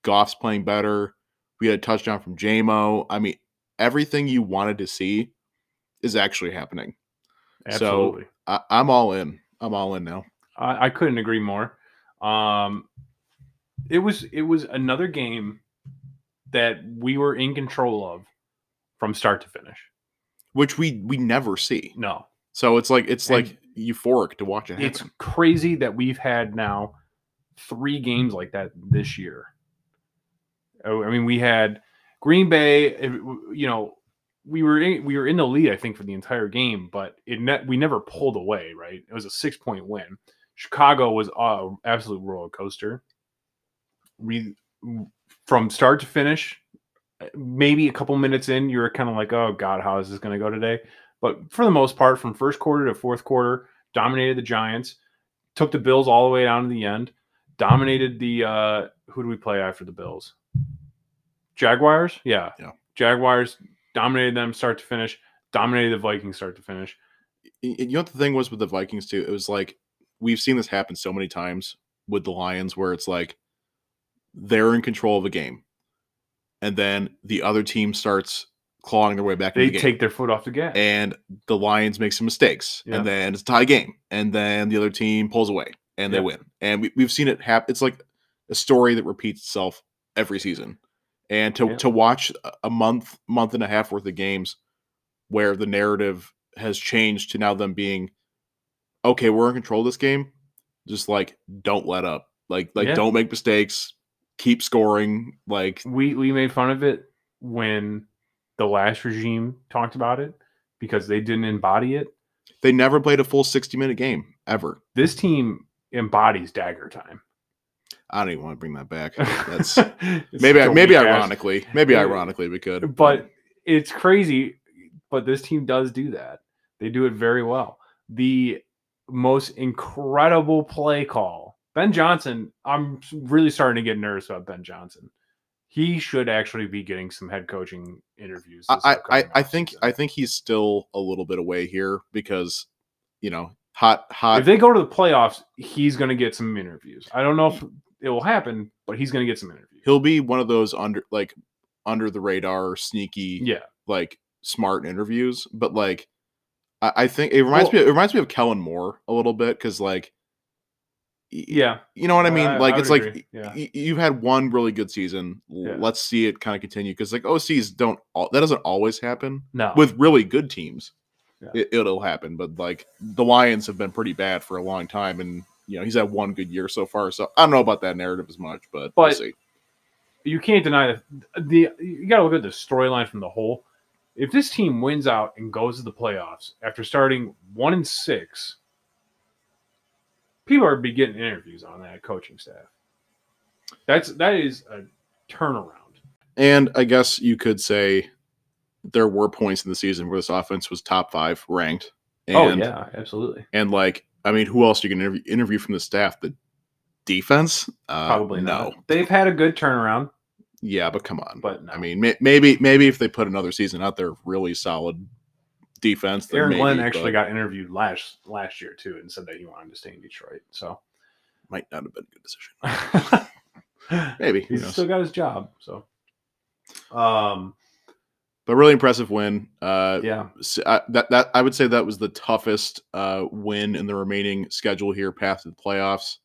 C: Goff's playing better. We had a touchdown from JMO. I mean, everything you wanted to see is actually happening.
A: Absolutely.
C: I, I'm all in. I'm all in now.
A: I, I couldn't agree more. Um, it was it was another game that we were in control of from start to finish.
C: which we we never see.
A: No,
C: So it's like it's
A: And
C: like euphoric to watch it happen.
A: it's crazy that we've had now three games like that this year. Oh, I mean, we had Green Bay. You know, we were in, we were in the lead, I think, for the entire game, but it ne- we never pulled away. Right? It was a six point win. Chicago was a absolute roller coaster. We from start to finish. Maybe a couple minutes in, you're kind of like, "Oh God, how is this going to go today?" But for the most part, from first quarter to fourth quarter, dominated the Giants, took the Bills all the way down to the end, dominated the uh who do we play after the Bills? Jaguars? Yeah.
C: Yeah.
A: Jaguars dominated them start to finish, dominated the Vikings start to finish.
C: You know what the thing was with the Vikings too? It was like we've seen this happen so many times with the Lions where it's like they're in control of the game. And then the other team starts clawing their way back
A: They
C: the game.
A: take their foot off the gas.
C: and the Lions make some mistakes,
A: Yeah.
C: and then it's a tie game, and then the other team pulls away and they
A: Yeah.
C: win. And we, we've seen it happen. It's like a story that repeats itself every season. And to
A: Yeah.
C: to watch a- month, month and a half worth of games where the narrative has changed to now them being okay, we're in control of this game. Just like don't let up. Like like don't make mistakes. Keep scoring. Like
A: we we made fun of it when the last regime talked about it because they didn't embody it.
C: they never played a full 60 minute game ever.
A: This team embodies dagger time.
C: I don't even want to bring that back. That's maybe
A: a
C: maybe ironically, maybe ironically we could.
A: but it's crazy. But this team does do that. They do it very well. The most incredible play call, Ben Johnson. I'm really starting to get nervous about Ben Johnson. He should actually be getting some head coaching interviews.
C: I, I I think. I think he's still a little bit away here because you know hot hot
A: if they go to the playoffs, he's going to get some interviews. I don't know if it will happen, but he's going to get some interviews.
C: he'll be one of those under like under the radar sneaky
A: yeah,
C: like smart interviews but like I, I think it reminds
A: Well-
C: me it reminds me of Kellen Moore a little bit because like
A: yeah,
C: you know what I mean
A: I-
C: like
A: I
C: it's
A: would
C: like
A: yeah.
C: y- you've had one really good season
A: Yeah.
C: let's see it kind of continue because like OCs don't al- that doesn't always happen
A: no,
C: with really good teams,
A: Yeah.
C: it, it'll happen. But like the Lions have been pretty bad for a long time, and you know he's had one good year so far. So I don't know about that narrative as much, but, we'll
A: But-
C: see.
A: you can't deny that the you got to look at the storyline from the whole. If this team wins out and goes to the playoffs after starting one and six, people are be getting interviews on that coaching staff. That's that is a turnaround.
C: And I guess you could say there were points in the season where this offense was top five ranked. And,
A: oh yeah, absolutely.
C: And like, I mean, who else you can interview, interview from the staff? The defense? Uh,
A: Probably
C: no.
A: They've had a good turnaround,
C: Yeah, but come on.
A: but no.
C: I mean, may, maybe maybe if they put another season out there, really solid defense.
A: Aaron
C: maybe,
A: Glenn actually got interviewed last last year too, and said that he wanted to stay in Detroit. So
C: might not have been a good decision. Maybe.
A: he's still got his job. So, um,
C: but really impressive win. Uh,
A: yeah,
C: I, that that I would say that was the toughest uh, win in the remaining schedule here, path to the playoffs.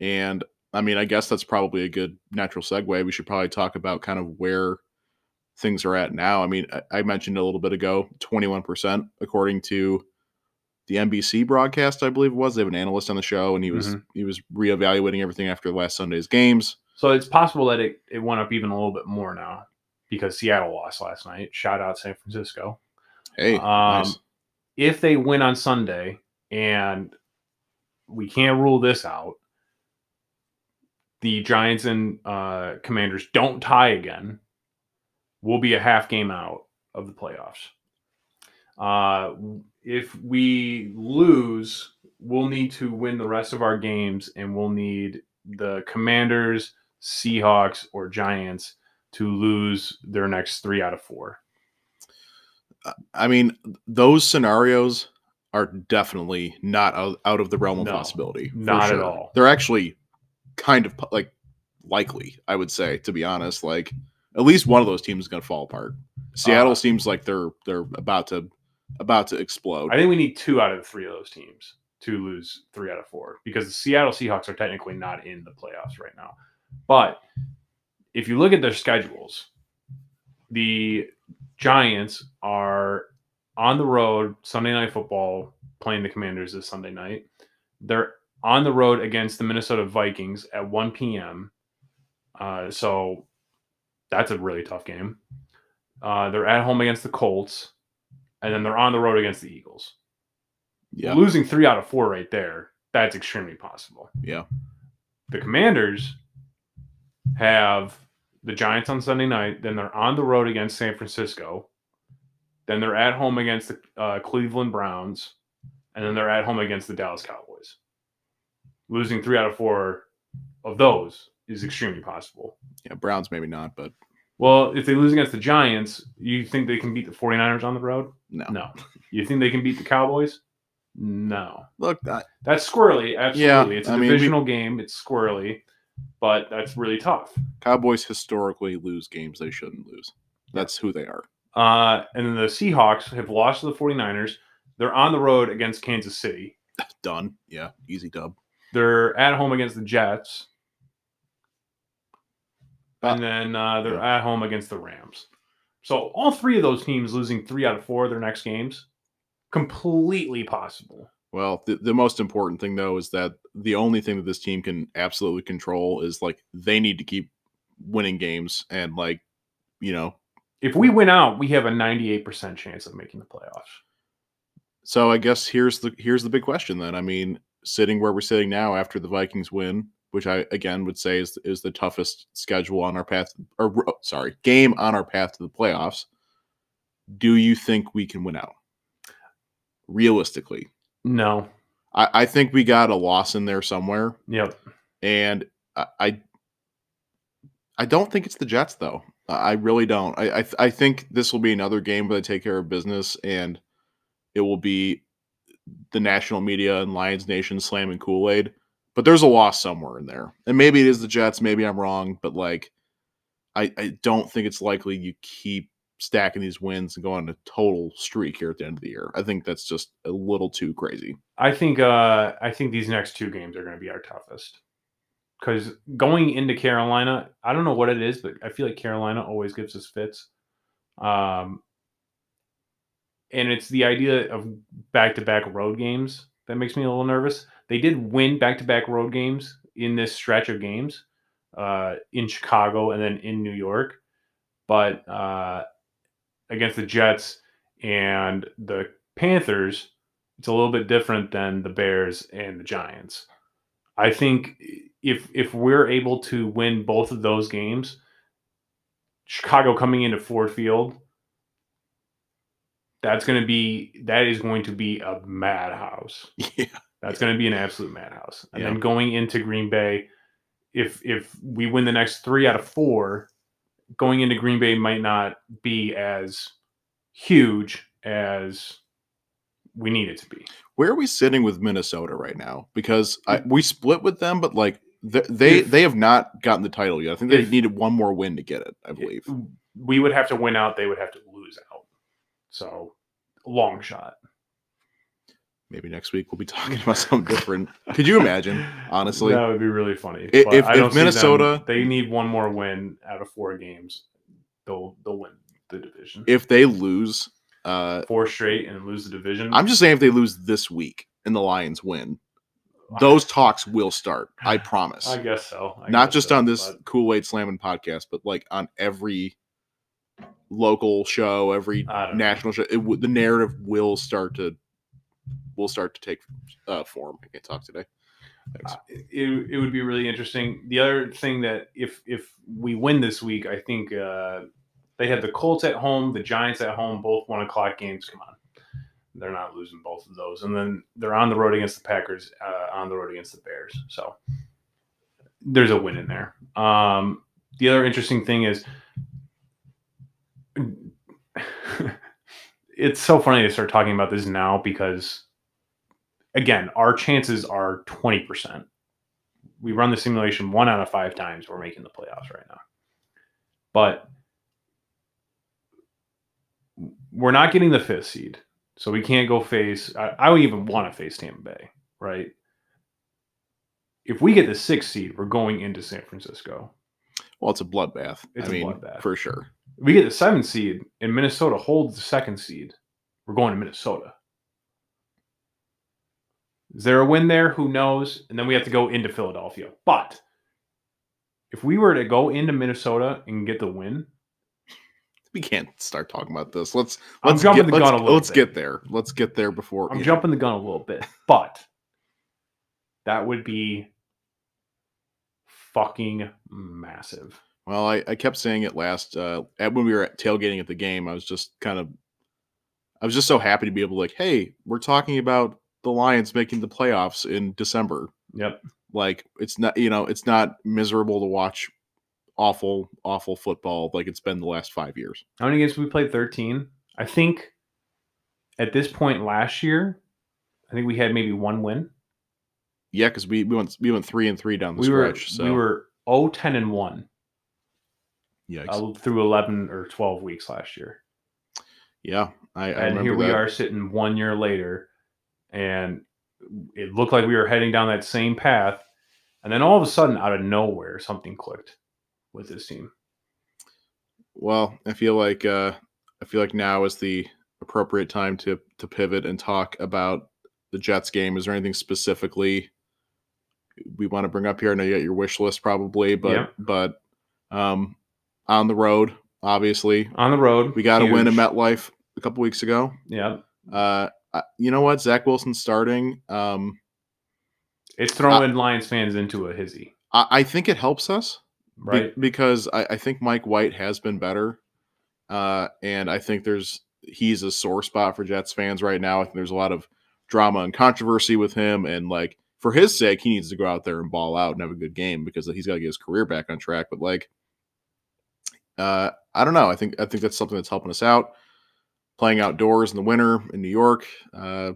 C: And I mean, I guess that's probably a good natural segue. We should probably talk about kind of where things are at now. I mean, I, mentioned a little bit ago, twenty one percent according to the NBC broadcast. I believe it was. They have an analyst on the show, and he was
A: Mhm.
C: he was reevaluating everything after last Sunday's games.
A: so it's possible that it, it went up even a little bit more now. because Seattle lost last night. Shout out San Francisco.
C: Hey,
A: Um,
C: nice.
A: If they win on Sunday, and we can't rule this out, the Giants and uh, Commanders don't tie again, we'll be a half game out of the playoffs. Uh, if we lose, we'll need to win the rest of our games, and we'll need the Commanders, Seahawks, or Giants to lose their next three out of four.
C: I mean, those scenarios are definitely not out, of the realm of
A: No,
C: possibility.
A: not at all.
C: They're actually kind of like likely, I would say, to be honest. Like at least one of those teams is going to fall apart. Seattle
A: Uh,
C: seems like they're they're about to about to explode.
A: I think we need two out of the three of those teams to lose three out of four because the Seattle Seahawks are technically not in the playoffs right now. But if you look at their schedules, the Giants are on the road Sunday night football playing the Commanders this Sunday night. They're on the road against the Minnesota Vikings at 1 p.m. Uh, so that's a really tough game. Uh, they're at home against the Colts, and then they're on the road against the Eagles.
C: yeah,
A: Losing three out of four right there, that's extremely possible.
C: yeah,
A: The Commanders have the Giants on Sunday night, then they're on the road against San Francisco, then they're at home against the uh, Cleveland Browns, and then they're at home against the Dallas Cowboys. Losing three out of four of those is extremely possible.
C: yeah. Browns maybe not, but
A: Well, if they lose against the Giants, you think they can beat the 49ers on the road?
C: no.
A: No. You think they can beat the Cowboys? No.
C: Look, I,
A: That's squirrely. Absolutely. it's a
C: I mean, we-
A: divisional game. It's squirrely, but that's really tough.
C: Cowboys historically lose games they shouldn't lose. That's who they are.
A: Uh, and then the Seahawks have lost to the 49ers. They're on the road against Kansas City.
C: Done. Yeah, easy dub.
A: They're at home against the Jets.
C: Uh,
A: And then uh, they're at home against the Rams. So all three of those teams losing three out of four of their next games, completely possible.
C: Well, the, the most important thing though is that the only thing that this team can absolutely control is like they need to keep winning games and like you know.
A: If we win out, we have a 98% chance of making the playoffs.
C: So I guess here's the here's the big question then. I mean, sitting where we're sitting now after the Vikings win, which I again would say is is the toughest schedule on our path or oh, sorry, game on our path to the playoffs. Do you think we can win out? Realistically,
A: No.
C: I, I think we got a loss in there somewhere.
A: Yep.
C: and I, I I don't think it's the Jets though. I really don't. I I, th- I think this will be another game where they take care of business, and it will be the national media and Lions Nation slamming Kool Aid. But there's a loss somewhere in there, and maybe it is the Jets. Maybe I'm wrong, but like, I I don't think it's likely you keep stacking these wins and go on a total streak here at the end of the year. I think that's just a little too crazy.
A: I think uh I think these next two games are going to be our toughest. Cuz going into Carolina, I don't know what it is, but I feel like Carolina always gives us fits. Um and it's the idea of back-to-back road games that makes me a little nervous. They did win back-to-back road games in this stretch of games uh in Chicago and then in New York. But uh against the Jets and the Panthers, it's a little bit different than the Bears and the Giants. I think if if we're able to win both of those games, Chicago coming into Ford Field, that's going to be that is going to be a madhouse.
C: Yeah.
A: That's going to be an absolute madhouse. And
C: Yeah.
A: then going into Green Bay, if if we win the next three out of four, going into Green Bay might not be as huge as we need it to be.
C: Where are we sitting with Minnesota right now? Because I, mm. we split with them, but like th- they
A: If-
C: they have not gotten the title yet. I think they
A: if-
C: needed one more win to get it. I believe.
A: We would have to win out, they would have to lose out. So long shot.
C: Maybe next week we'll be talking about something different. Could you imagine? Honestly,
A: that would be really funny.
C: I-
A: But
C: if- if
A: don't them-
C: Minnesota-
A: they need one more win out of four games, they'll they'll win the division.
C: if they lose, uh,
A: four straight and lose the division.
C: I'm just saying if they lose this week and the Lions win, those talks will start. I promise.
A: I guess so. I
C: Not
A: guess
C: just
A: so,
C: on this
A: but-
C: Kool Aid Slamming podcast, but like on every local show, every
A: don't know.
C: national show, it, w- the narrative will start to will start to take uh, form. I can't talk today.
A: Uh, it, it would be really interesting. The other thing that if if we win this week, I think uh, they have the Colts at home, the Giants at home, both one o'clock games. Come on, they're not losing both of those, and then they're on the road against the Packers, uh, on the road against the Bears. So there's a win in there. Um, the other interesting thing is. It's so funny to start talking about this now because again, our chances are 20%. We run the simulation one out of five times. We're making the playoffs right now. But we're not getting the fifth seed. So we can't go face, I, I don't even want to face Tampa Bay, right? If we get the sixth seed, we're going into San Francisco.
C: Well, it's a bloodbath.
A: It's
C: I
A: a
C: mean,
A: bloodbath.
C: for sure.
A: If we get the seventh seed and Minnesota holds the second seed, we're going to Minnesota. Is there a win there? Who knows? And then we have to go into Philadelphia. But if we were to go into Minnesota and get the win,
C: We can't start talking about this. Let's let's get,
A: the gun
C: let's,
A: a little
C: let's
A: bit.
C: get there. Let's get there before
A: I'm
C: yeah.
A: jumping the gun a little bit, but that would be fucking massive.
C: Well, I, I kept saying it last uh, at when we were at tailgating at the game. I was just kind of, I was just so happy to be able to like, hey, we're talking about the Lions making the playoffs in December.
A: Yep.
C: Like it's not, you know, it's not miserable to watch awful, awful football like it's been the last five years.
A: How many games have we played? 13. I think at this point last year, I think we had maybe one win.
C: Yeah, because we, we went we went three and three down the
A: we were
C: stretch. so
A: we were 0 10 and 1
C: yikes.
A: uh, through 11 or 12 weeks last year.
C: yeah, I, I
A: and here we
C: that.
A: are sitting one year later and it looked like we were heading down that same path and then all of a sudden out of nowhere something clicked with this team
C: Well, I feel like uh, I feel like now is the appropriate time to to pivot and talk about the Jets game. Is there anything specifically we want to bring up here? I know you got your wish list probably, but
A: Yeah.
C: but um, on the road, obviously,
A: on the road
C: we got to win a. MetLife a couple weeks ago.
A: yeah
C: Uh, I- you know what? Zach Wilson starting. Um,
A: it's throwing lions fans into a hizzy
C: I, I think it helps us. Be-
A: right
C: because I, I think Mike White has been better. Uh, and I think there's he's a sore spot for Jets fans right now. I think there's a lot of drama and controversy with him. And like for his sake, he needs to go out there and ball out and have a good game because he's got to get his career back on track. But like uh, I don't know. I think I think that's something that's helping us out. Playing outdoors in the winter in New York. Uh,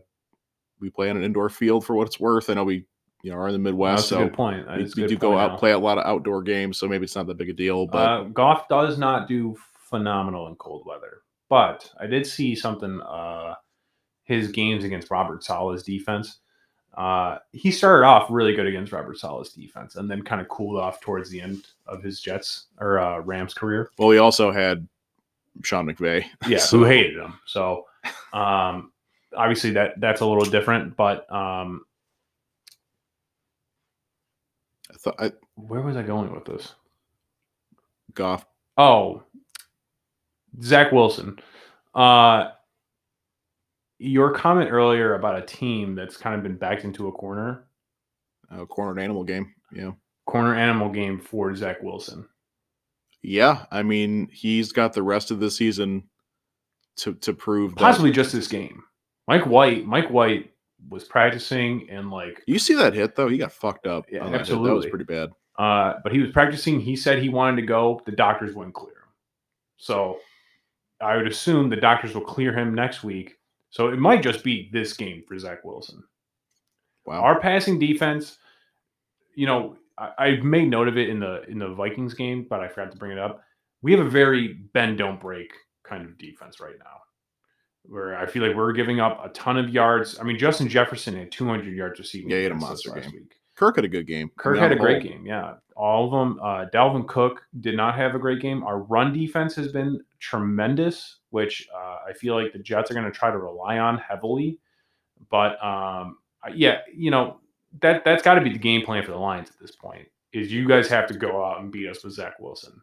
C: we play on an indoor field for what it's worth. I know we you know are in the Midwest,
A: that's a
C: so
A: good point
C: we, we do go out
A: now.
C: play a lot of outdoor games, so maybe it's not that big a deal. But
A: uh, Goff does not do phenomenal in cold weather but i did see something uh his games against robert saleh's defense uh he started off really good against robert saleh's defense and then kind of cooled off towards the end of his jets or uh rams career
C: well, we also had Sean McVay.
A: yeah
C: So-
A: who hated him so um obviously that that's a little different but um
C: I thought I,
A: where was i going with this
C: Goff.
A: Oh, Zach Wilson. Uh, your comment earlier about a team that's kind of been backed into a corner,
C: A cornered animal game. Yeah.
A: corner animal game for Zach Wilson.
C: Yeah. I mean, he's got the rest of the season to to prove that.
A: Possibly just this game. Mike White. Mike White was practicing and like,
C: You see that hit though? He got fucked up.
A: Yeah,
C: on that. That was pretty bad.
A: uh, but he was practicing. He said he wanted to go. The doctors wouldn't clear him. So I would assume the doctors will clear him next week. So it might just be this game for Zach Wilson.
C: Wow.
A: Our passing defense, you know, I, I made note of it in the in the Vikings game, but I forgot to bring it up. We have a very bend don't break kind of defense right now, where I feel like we're giving up a ton of yards. I mean, Justin Jefferson had 200 yards receiving.
C: Yeah, he had a monster
A: last
C: game.
A: week.
C: Kirk had a good game.
A: Kirk had a great game. Yeah, all of them. Uh, Dalvin Cook did not have a great game. Our run defense has been tremendous, which uh, I feel like the Jets are going to try to rely on heavily. But um, yeah, you know that that's got to be the game plan for the Lions at this point. Is you guys have to go out and beat us with Zach Wilson.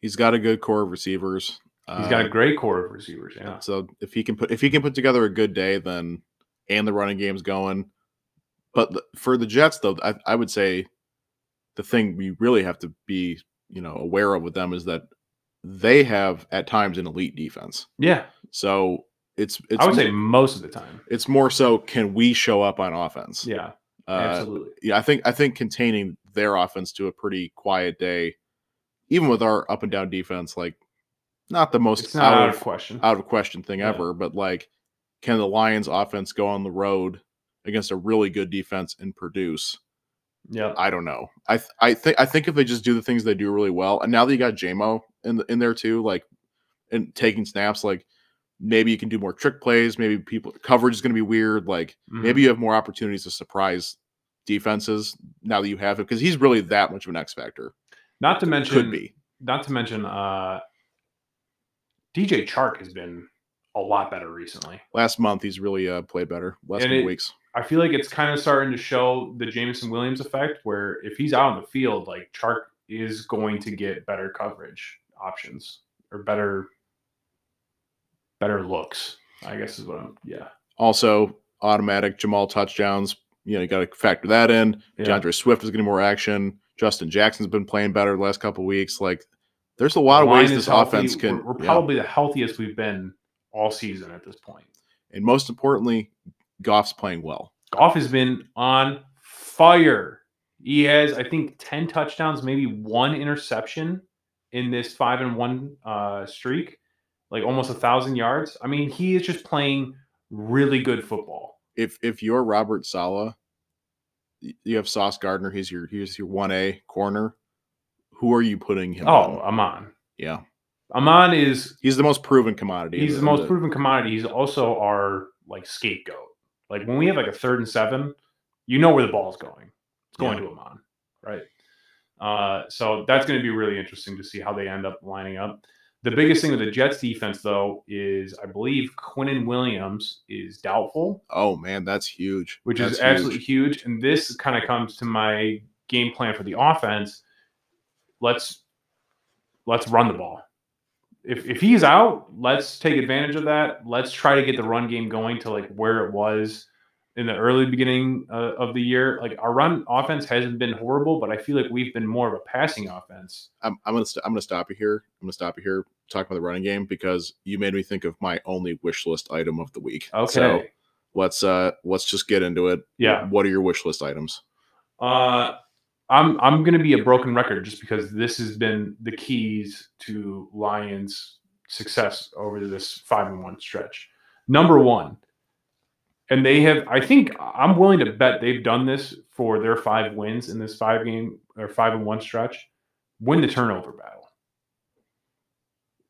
C: He's got a good core of receivers.
A: He's got
C: Uh,
A: a great core of receivers. Yeah.
C: So if he can put if he can put together a good day, then and the running game's going. But for the Jets, though, I, I would say the thing we really have to be you know aware of with them is that they have at times an elite defense.
A: Yeah.
C: So it's it's
A: I would say most of the time.
C: it's more so can we show up on offense?
A: Yeah.
C: Uh,
A: absolutely.
C: yeah, I think I think containing their offense to a pretty quiet day, even with our up and down defense, like not the most
A: not
C: out,
A: out
C: of
A: of question.
C: out of question thing
A: Yeah.
C: ever, but like, can the Lions offense go on the road against a really good defense and produce?
A: yeah.
C: I don't know. I th- I think I think if they just do the things they do really well, and now that you got JMO in the, in there too, like and taking snaps, like maybe you can do more trick plays. Maybe people coverage is going to be weird. Like
A: Mhm.
C: maybe you have more opportunities to surprise defenses now that you have him because he's really that much of an X factor.
A: Not to mention
C: Could be.
A: not to mention uh DJ Chark has been a lot better recently.
C: Last month he's really uh, played better. Last
A: it-
C: weeks.
A: I feel like it's kind of starting to show the Jameson Williams effect where if he's out on the field, like Chark is going to get better coverage options or better better looks. I guess is what I'm yeah.
C: Also automatic Jamaal touchdowns. You know you got to factor that in.
A: Yeah.
C: DeAndre Swift is getting more action. Justin Jackson's been playing better the last couple weeks. Like, there's a lot of ways this
A: healthy.
C: offense can.
A: We're, we're
C: yeah.
A: probably the healthiest we've been all season at this point.
C: and most importantly, Goff's playing well.
A: Goff has been on fire. He has, I think, 10 touchdowns, maybe one interception in this five and one uh, streak, like almost a thousand yards. I mean, he is just playing really good football.
C: If if you're Robert Saleh, you have Sauce Gardner. He's your he's your one A corner. Who are you putting him?
A: Oh,
C: on?
A: Amon.
C: yeah,
A: Amon is
C: he's the most proven commodity.
A: he's the most proven commodity. He's also our like scapegoat. Like when we have like a third and seven, you know where the ball's going. It's going
C: Yeah.
A: to Amon, right? Uh, so that's going to be really interesting to see how they end up lining up. The biggest thing with the Jets defense, though, is I believe Quinnen Williams is doubtful,
C: Oh man, that's huge.
A: which
C: That's
A: is absolutely huge. And this kind of comes to my game plan for the offense. Let's let's run the ball. If if he's out, let's take advantage of that. Let's try to get the run game going to like where it was in the early beginning uh, of the year. Like our run offense hasn't been horrible, but I feel like we've been more of a passing offense.
C: I'm, I'm gonna st- I'm gonna stop you here. I'm gonna stop you here. Talk about the running game because you made me think of my only wish list item of the week.
A: Okay.
C: So let's uh let's just get into it.
A: Yeah.
C: What are your wish list items?
A: Uh, I'm I'm going to be a broken record just because this has been the keys to Lions' success over this five and one stretch. Number one, and they have. I think I'm willing to bet they've done this for their five wins in this five game or five and one stretch. Win the turnover battle.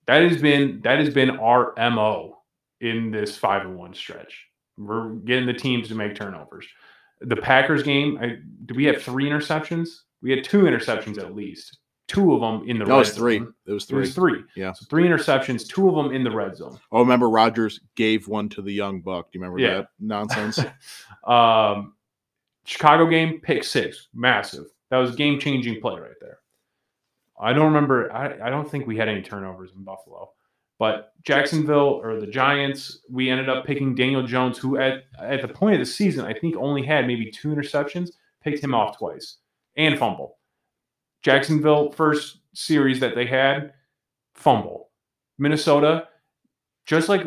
A: That has been that has been our mo in this five and one stretch. We're getting the teams to make turnovers the Packers game, I, do we have three interceptions? We had two interceptions at least. Two of them in the
C: No,
A: red
C: three.
A: zone.
C: It was three.
A: It was three.
C: Yeah.
A: So three interceptions, two of them in the red zone.
C: Oh, remember Rodgers gave one to the young buck. Do you remember
A: Yeah.
C: that nonsense?
A: um, Chicago game, pick six, massive. That was game changing play right there. I don't remember. I, I don't think we had any turnovers in Buffalo, but Jacksonville or the Giants, we ended up picking Daniel Jones, who at at the point of the season I think only had maybe two interceptions. Picked him off twice and fumble. Jacksonville first series that they had, fumble. Minnesota, just like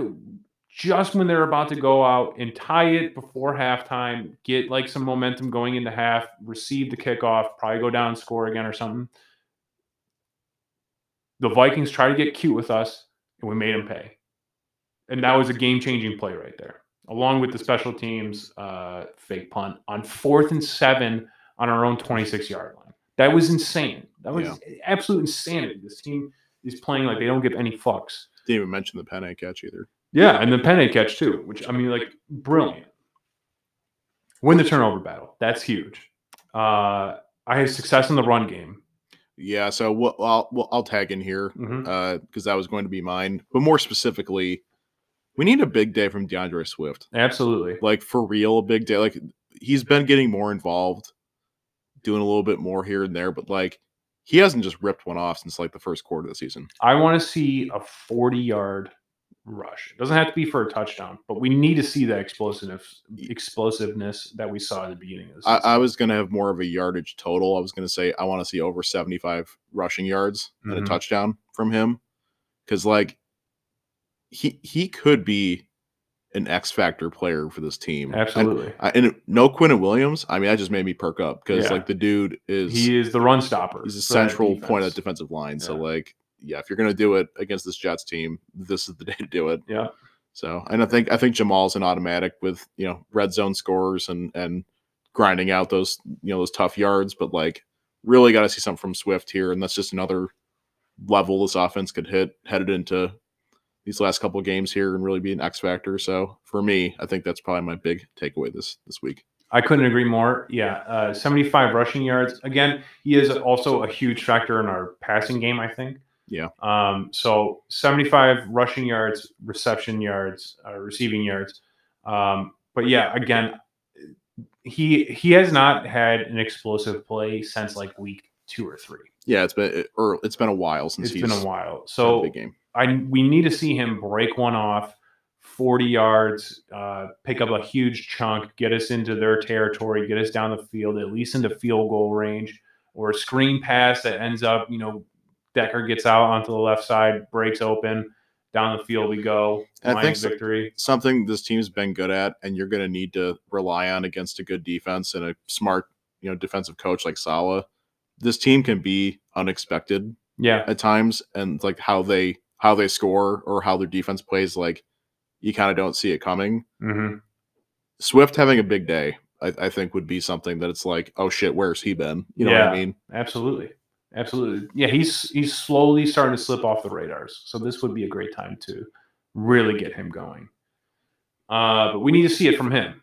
A: just when they're about to go out and tie it before halftime, get like some momentum going into half, receive the kickoff, probably go down and score again or something. The Vikings try to get cute with us, and we made them pay. And that was a game changing play right there, along with the special teams uh, fake punt on fourth and seven on our own 26 yard line. That was insane. That was absolute insanity. This team is playing like they don't give any fucks.
C: Didn't even mention the Penei catch either.
A: Yeah, and the Penei catch too, which I mean, like brilliant. Win the turnover battle. That's huge. Uh, I had success in the run game.
C: Yeah, so we'll, I'll we'll, I'll tag in here because that was going to be mine. But more specifically, we need a big day from DeAndre Swift.
A: Absolutely.
C: Like for real, a big day. Like he's been getting more involved, doing a little bit more here and there. But like he hasn't just ripped one off since like the first quarter of the season.
A: I want to see a 40 yard rush. It doesn't have to be for a touchdown, but we need to see that explosiveness explosiveness that we saw at the beginning of the
C: I,
A: season.
C: I was gonna have more of a yardage total. I was gonna say I want to see over 75 rushing yards and
A: Mhm.
C: a touchdown from him. Cause like he he could be an X factor player for this team.
A: Absolutely.
C: I, and no Quinn Williams. I mean, that just made me perk up because
A: Yeah.
C: like the dude is
A: he is the run stopper.
C: he's a central point of defensive line. So like, yeah, if you're gonna do it against this Jets team, this is the day to do it.
A: Yeah.
C: So, and I think I think Jamaal's an automatic with you know red zone scores and and grinding out those you know those tough yards, but like really got to see something from Swift here, and that's just another level this offense could hit headed into these last couple of games here and really be an X factor. So for me, I think that's probably my big takeaway this this week.
A: I couldn't agree more. Yeah, uh, 75 rushing yards. Again, he is also a huge factor in our passing game, I think.
C: Yeah.
A: Um, so 75 rushing yards, reception yards, uh, receiving yards. Um, but yeah, again, he he has not had an explosive play since like week two or three.
C: Yeah, it's been or it's been a while since
A: It's
C: he's
A: been a while. So
C: big game.
A: I we need to see him break one off, 40 yards, uh, pick up a huge chunk, get us into their territory, get us down the field, at least into field goal range, or a screen pass that ends up, you know, Decker gets out onto the left side, breaks open, down the field we go,
C: I think
A: victory.
C: something this team's been good at, and you're going to need to rely on against a good defense and a smart, you know, defensive coach like Saleh. This team can be unexpected
A: Yeah,
C: at times, and like how they how they score or how their defense plays, like you kind of don't see it coming.
A: hmm
C: Swift having a big day, I, I think, would be something that it's like, oh shit, where's he been? You know what I mean?
A: absolutely, absolutely. Yeah, he's he's slowly starting to slip off the radars. So this would be a great time to really get him going. Uh, but we need to see it from him.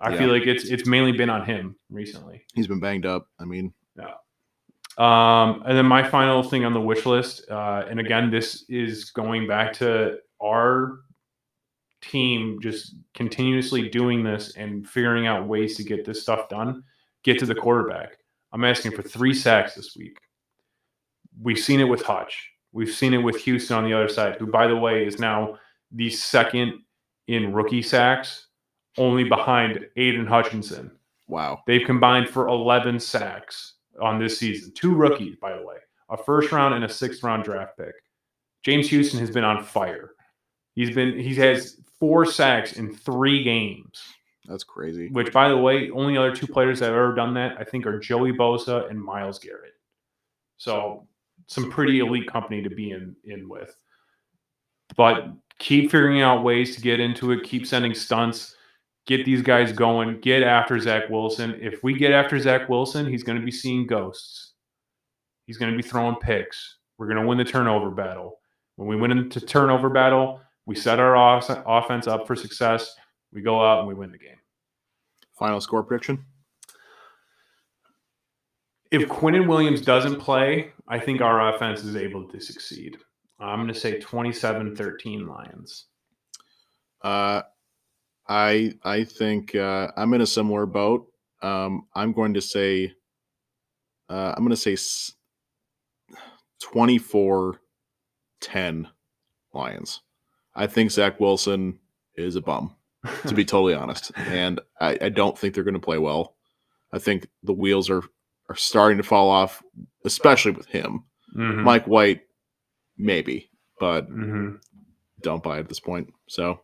A: I
C: Yeah.
A: feel like it's it's mainly been on him recently.
C: He's been banged up. I mean,
A: Um, and then my final thing on the wish list, uh, and again, this is going back to our team just continuously doing this and figuring out ways to get this stuff done. Get to the quarterback. I'm asking for three sacks this week. We've seen it with Hutch. We've seen it with Houston on the other side, who, by the way, is now the second in rookie sacks, only behind Aidan Hutchinson.
C: wow.
A: They've combined for 11 sacks on this season. Two rookies, by the way, a first round and a sixth round draft pick. James Houston has been on fire. He's been he has four sacks in three games.
C: That's crazy.
A: Which, by the way, only other two players that have ever done that I think are Joey Bosa and Myles Garrett. So some pretty elite company to be in in with. But keep figuring out ways to get into it. Keep sending stunts. Get these guys going. Get after Zach Wilson. If we get after Zach Wilson, he's going to be seeing ghosts. He's going to be throwing picks. We're going to win the turnover battle. When we win into turnover battle, we set our off- offense up for success. We go out and we win the game.
C: Final score prediction.
A: If Quinnen Williams doesn't play, I think our offense is able to succeed. I'm going to say 27 13 Lions.
C: Uh, I I think uh, I'm in a similar boat. Um, I'm going to say uh, I'm going to say 24 10 Lions. I think Zach Wilson is a bum, to be totally honest. And I, I don't think they're going to play well. I think the wheels are, are starting to fall off, especially with him.
A: Mhm.
C: Mike White, maybe, but
A: Mhm.
C: don't buy it at this point. So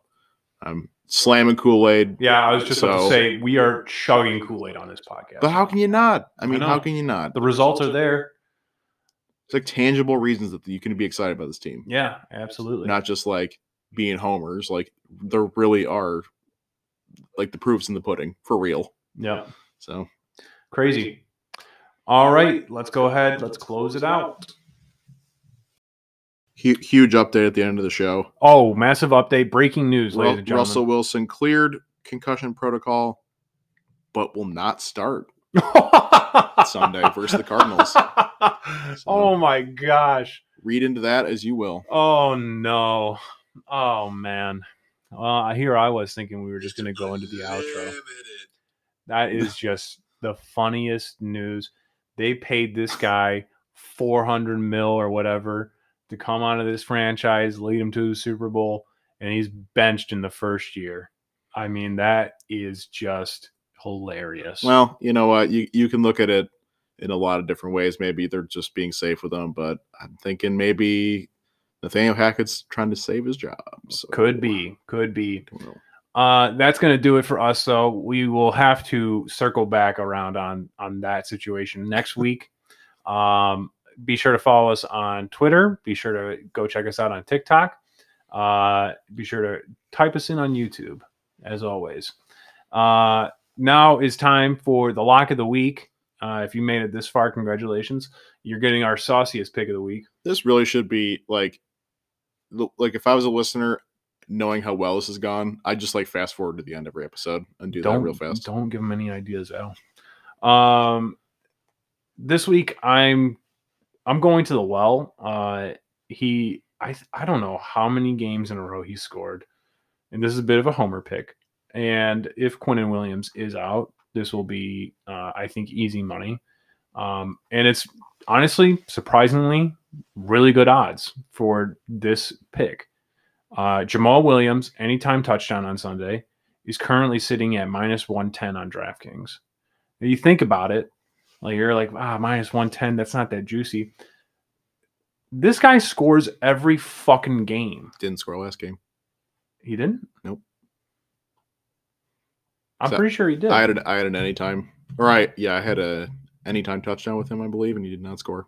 C: I'm slamming Kool Aid.
A: Yeah, I was just about to say we are chugging Kool Aid on this podcast.
C: But how can you not? I
A: I
C: mean,
A: know.
C: how can you not?
A: the results are there?
C: It's like tangible reasons that you can be excited about this team,
A: Yeah, absolutely.
C: not just like being homers. Like there really are, like the proofs in the pudding for real.
A: yeah,
C: So
A: crazy. All right, let's go ahead. Let's close it out.
C: Hu- huge update at the end of the show.
A: Oh, massive update! Breaking news,
C: Ru-
A: ladies and gentlemen.
C: Russell Wilson cleared concussion protocol, but will not start. Sunday versus the Cardinals.
A: Oh my gosh.
C: Read into that as you will.
A: Oh no. Oh man. Well, here I was thinking we were just going to go into the outro. That is just the funniest news. They paid this guy 400 mil or whatever to come out of this franchise, lead him to the Super Bowl, and he's benched in the first year. I mean, that is just hilarious.
C: Well, you know what? You you can look at it in a lot of different ways. Maybe they're just being safe with him, but I'm thinking maybe Nathaniel Hackett's trying to save his job. So
A: could be, could be. Uh, that's going to do it for us. So we will have to circle back around on on that situation next week. Um, be sure to follow us on Twitter. Be sure to go check us out on TikTok. Uh, be sure to type us in on YouTube, as always. Uh, now is time for the lock of the week. Uh, if you made it this far, congratulations. You're getting our sauciest pick of the week.
C: This really should be like, like if I was a listener, knowing how well this has gone, I'd just like fast forward to the end of every episode and do that real fast.
A: Don't give them any ideas, Al. Um, this week I'm I'm going to the well. Uh, he I I don't know how many games in a row he scored, and this is a bit of a homer pick. And if Quinton Williams is out, this will be uh, I think easy money. Um, and it's honestly surprisingly really good odds for this pick. Uh, Jamaal Williams, anytime touchdown on Sunday, is currently sitting at minus 110 on DraftKings. If you think about it, like you're like, ah, minus 110, that's not that juicy. This guy scores every fucking game.
C: Didn't score last game.
A: He didn't?
C: Nope.
A: I'm
C: So,
A: pretty sure he did.
C: I had an, I had an anytime. All right, yeah, I had a anytime touchdown with him, I believe, and he did not score.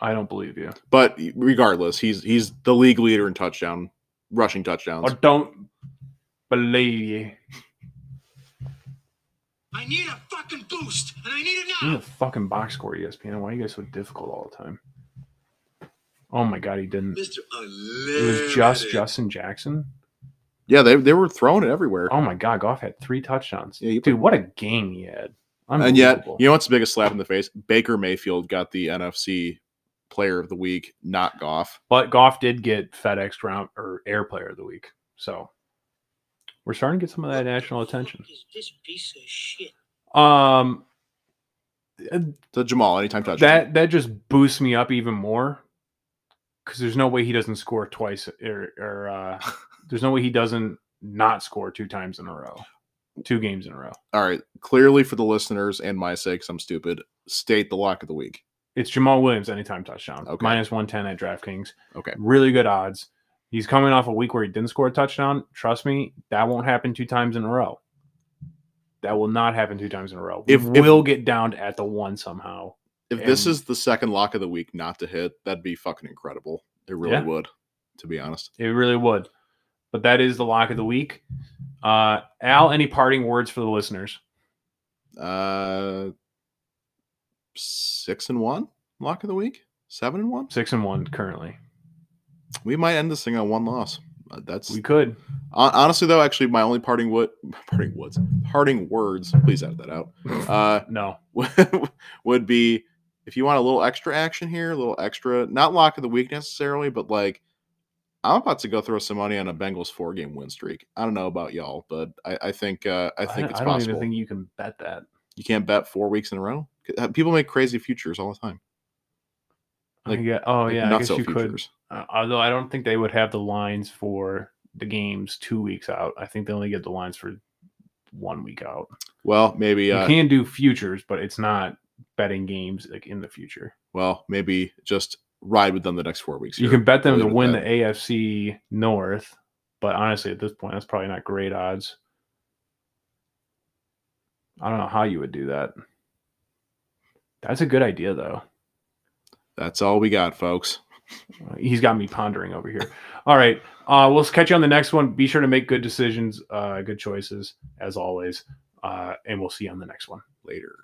A: I don't believe you.
C: But regardless, he's he's the league leader in touchdown rushing touchdowns.
A: I don't believe you.
B: I need a fucking boost, and I need it
A: You need a fucking box score, ESPN. Why are you guys so difficult all the time? Oh my god, he didn't.
B: Mr.
A: It was just Justin Jackson.
C: Yeah, they they were throwing it everywhere.
A: Oh my god, Goff had three touchdowns.
C: Yeah,
A: Dude, what a game he had.
C: and yet, you know what's the biggest slap in the face? Baker Mayfield got the NFC Player of the Week, not Goff.
A: But Goff did get FedEx Ground or Air Player of the Week. So we're starting to get some of that national attention.
B: Is this piece of shit?
A: Um
C: To Jamaal, anytime touchdown.
A: that that just boosts me up even more because there's no way he doesn't score twice or, or uh, there's no way he doesn't not score two times in a row, two games in a row.
C: All right, clearly for the listeners and my sakes, I'm stupid. State the lock of the week.
A: It's Jamaal Williams anytime touchdown,
C: Okay.
A: minus one ten at DraftKings.
C: Okay.
A: really good odds. He's coming off a week where he didn't score a touchdown. Trust me, that won't happen two times in a row. That will not happen two times in a row.
C: If-
A: if- will get down at the one somehow.
C: If this is the second lock of the week not to hit, that'd be fucking incredible. It really
A: Yeah.
C: would, to be honest.
A: It really would. But that is the lock of the week. Uh, Al, any parting words for the listeners?
C: Uh, six and one lock of the week, seven and one.
A: Six and one currently.
C: We might end this thing on one loss. Uh, that's
A: We could.
C: hon- honestly though. Actually, my only parting wood, parting woods, parting words. Please edit that out. Uh,
A: No.
C: would be if you want a little extra action here, a little extra, not lock of the week necessarily, but like I'm about to go throw some money on a Bengals four game win streak. I don't know about y'all, but I, I think uh, I think it's possible.
A: I don't
C: possible.
A: even think you can bet that.
C: you can't bet four weeks in a row. Uh, People make crazy futures all the time. Like-
A: I get, oh
C: Like,
A: yeah, I
C: not
A: guess
C: so
A: you could. Uh, although I don't think they would have the lines for the games two weeks out. I think they only get the lines for one week out.
C: Well, maybe.
A: You
C: Uh,
A: can do futures, but it's not betting games like in the future.
C: well, maybe just ride with them the next four weeks.
A: You can bet them
C: I'll
A: to
C: leave it at
A: win the. AFC North, but honestly, at this point, that's probably not great odds. I don't know how you would do that. That's a good idea, though.
C: That's all we got, folks.
A: He's got me pondering over here. All right. Uh, we'll catch you on the next one. Be sure to make good decisions, uh, good choices, as always. Uh, and we'll see you on the next one
C: later.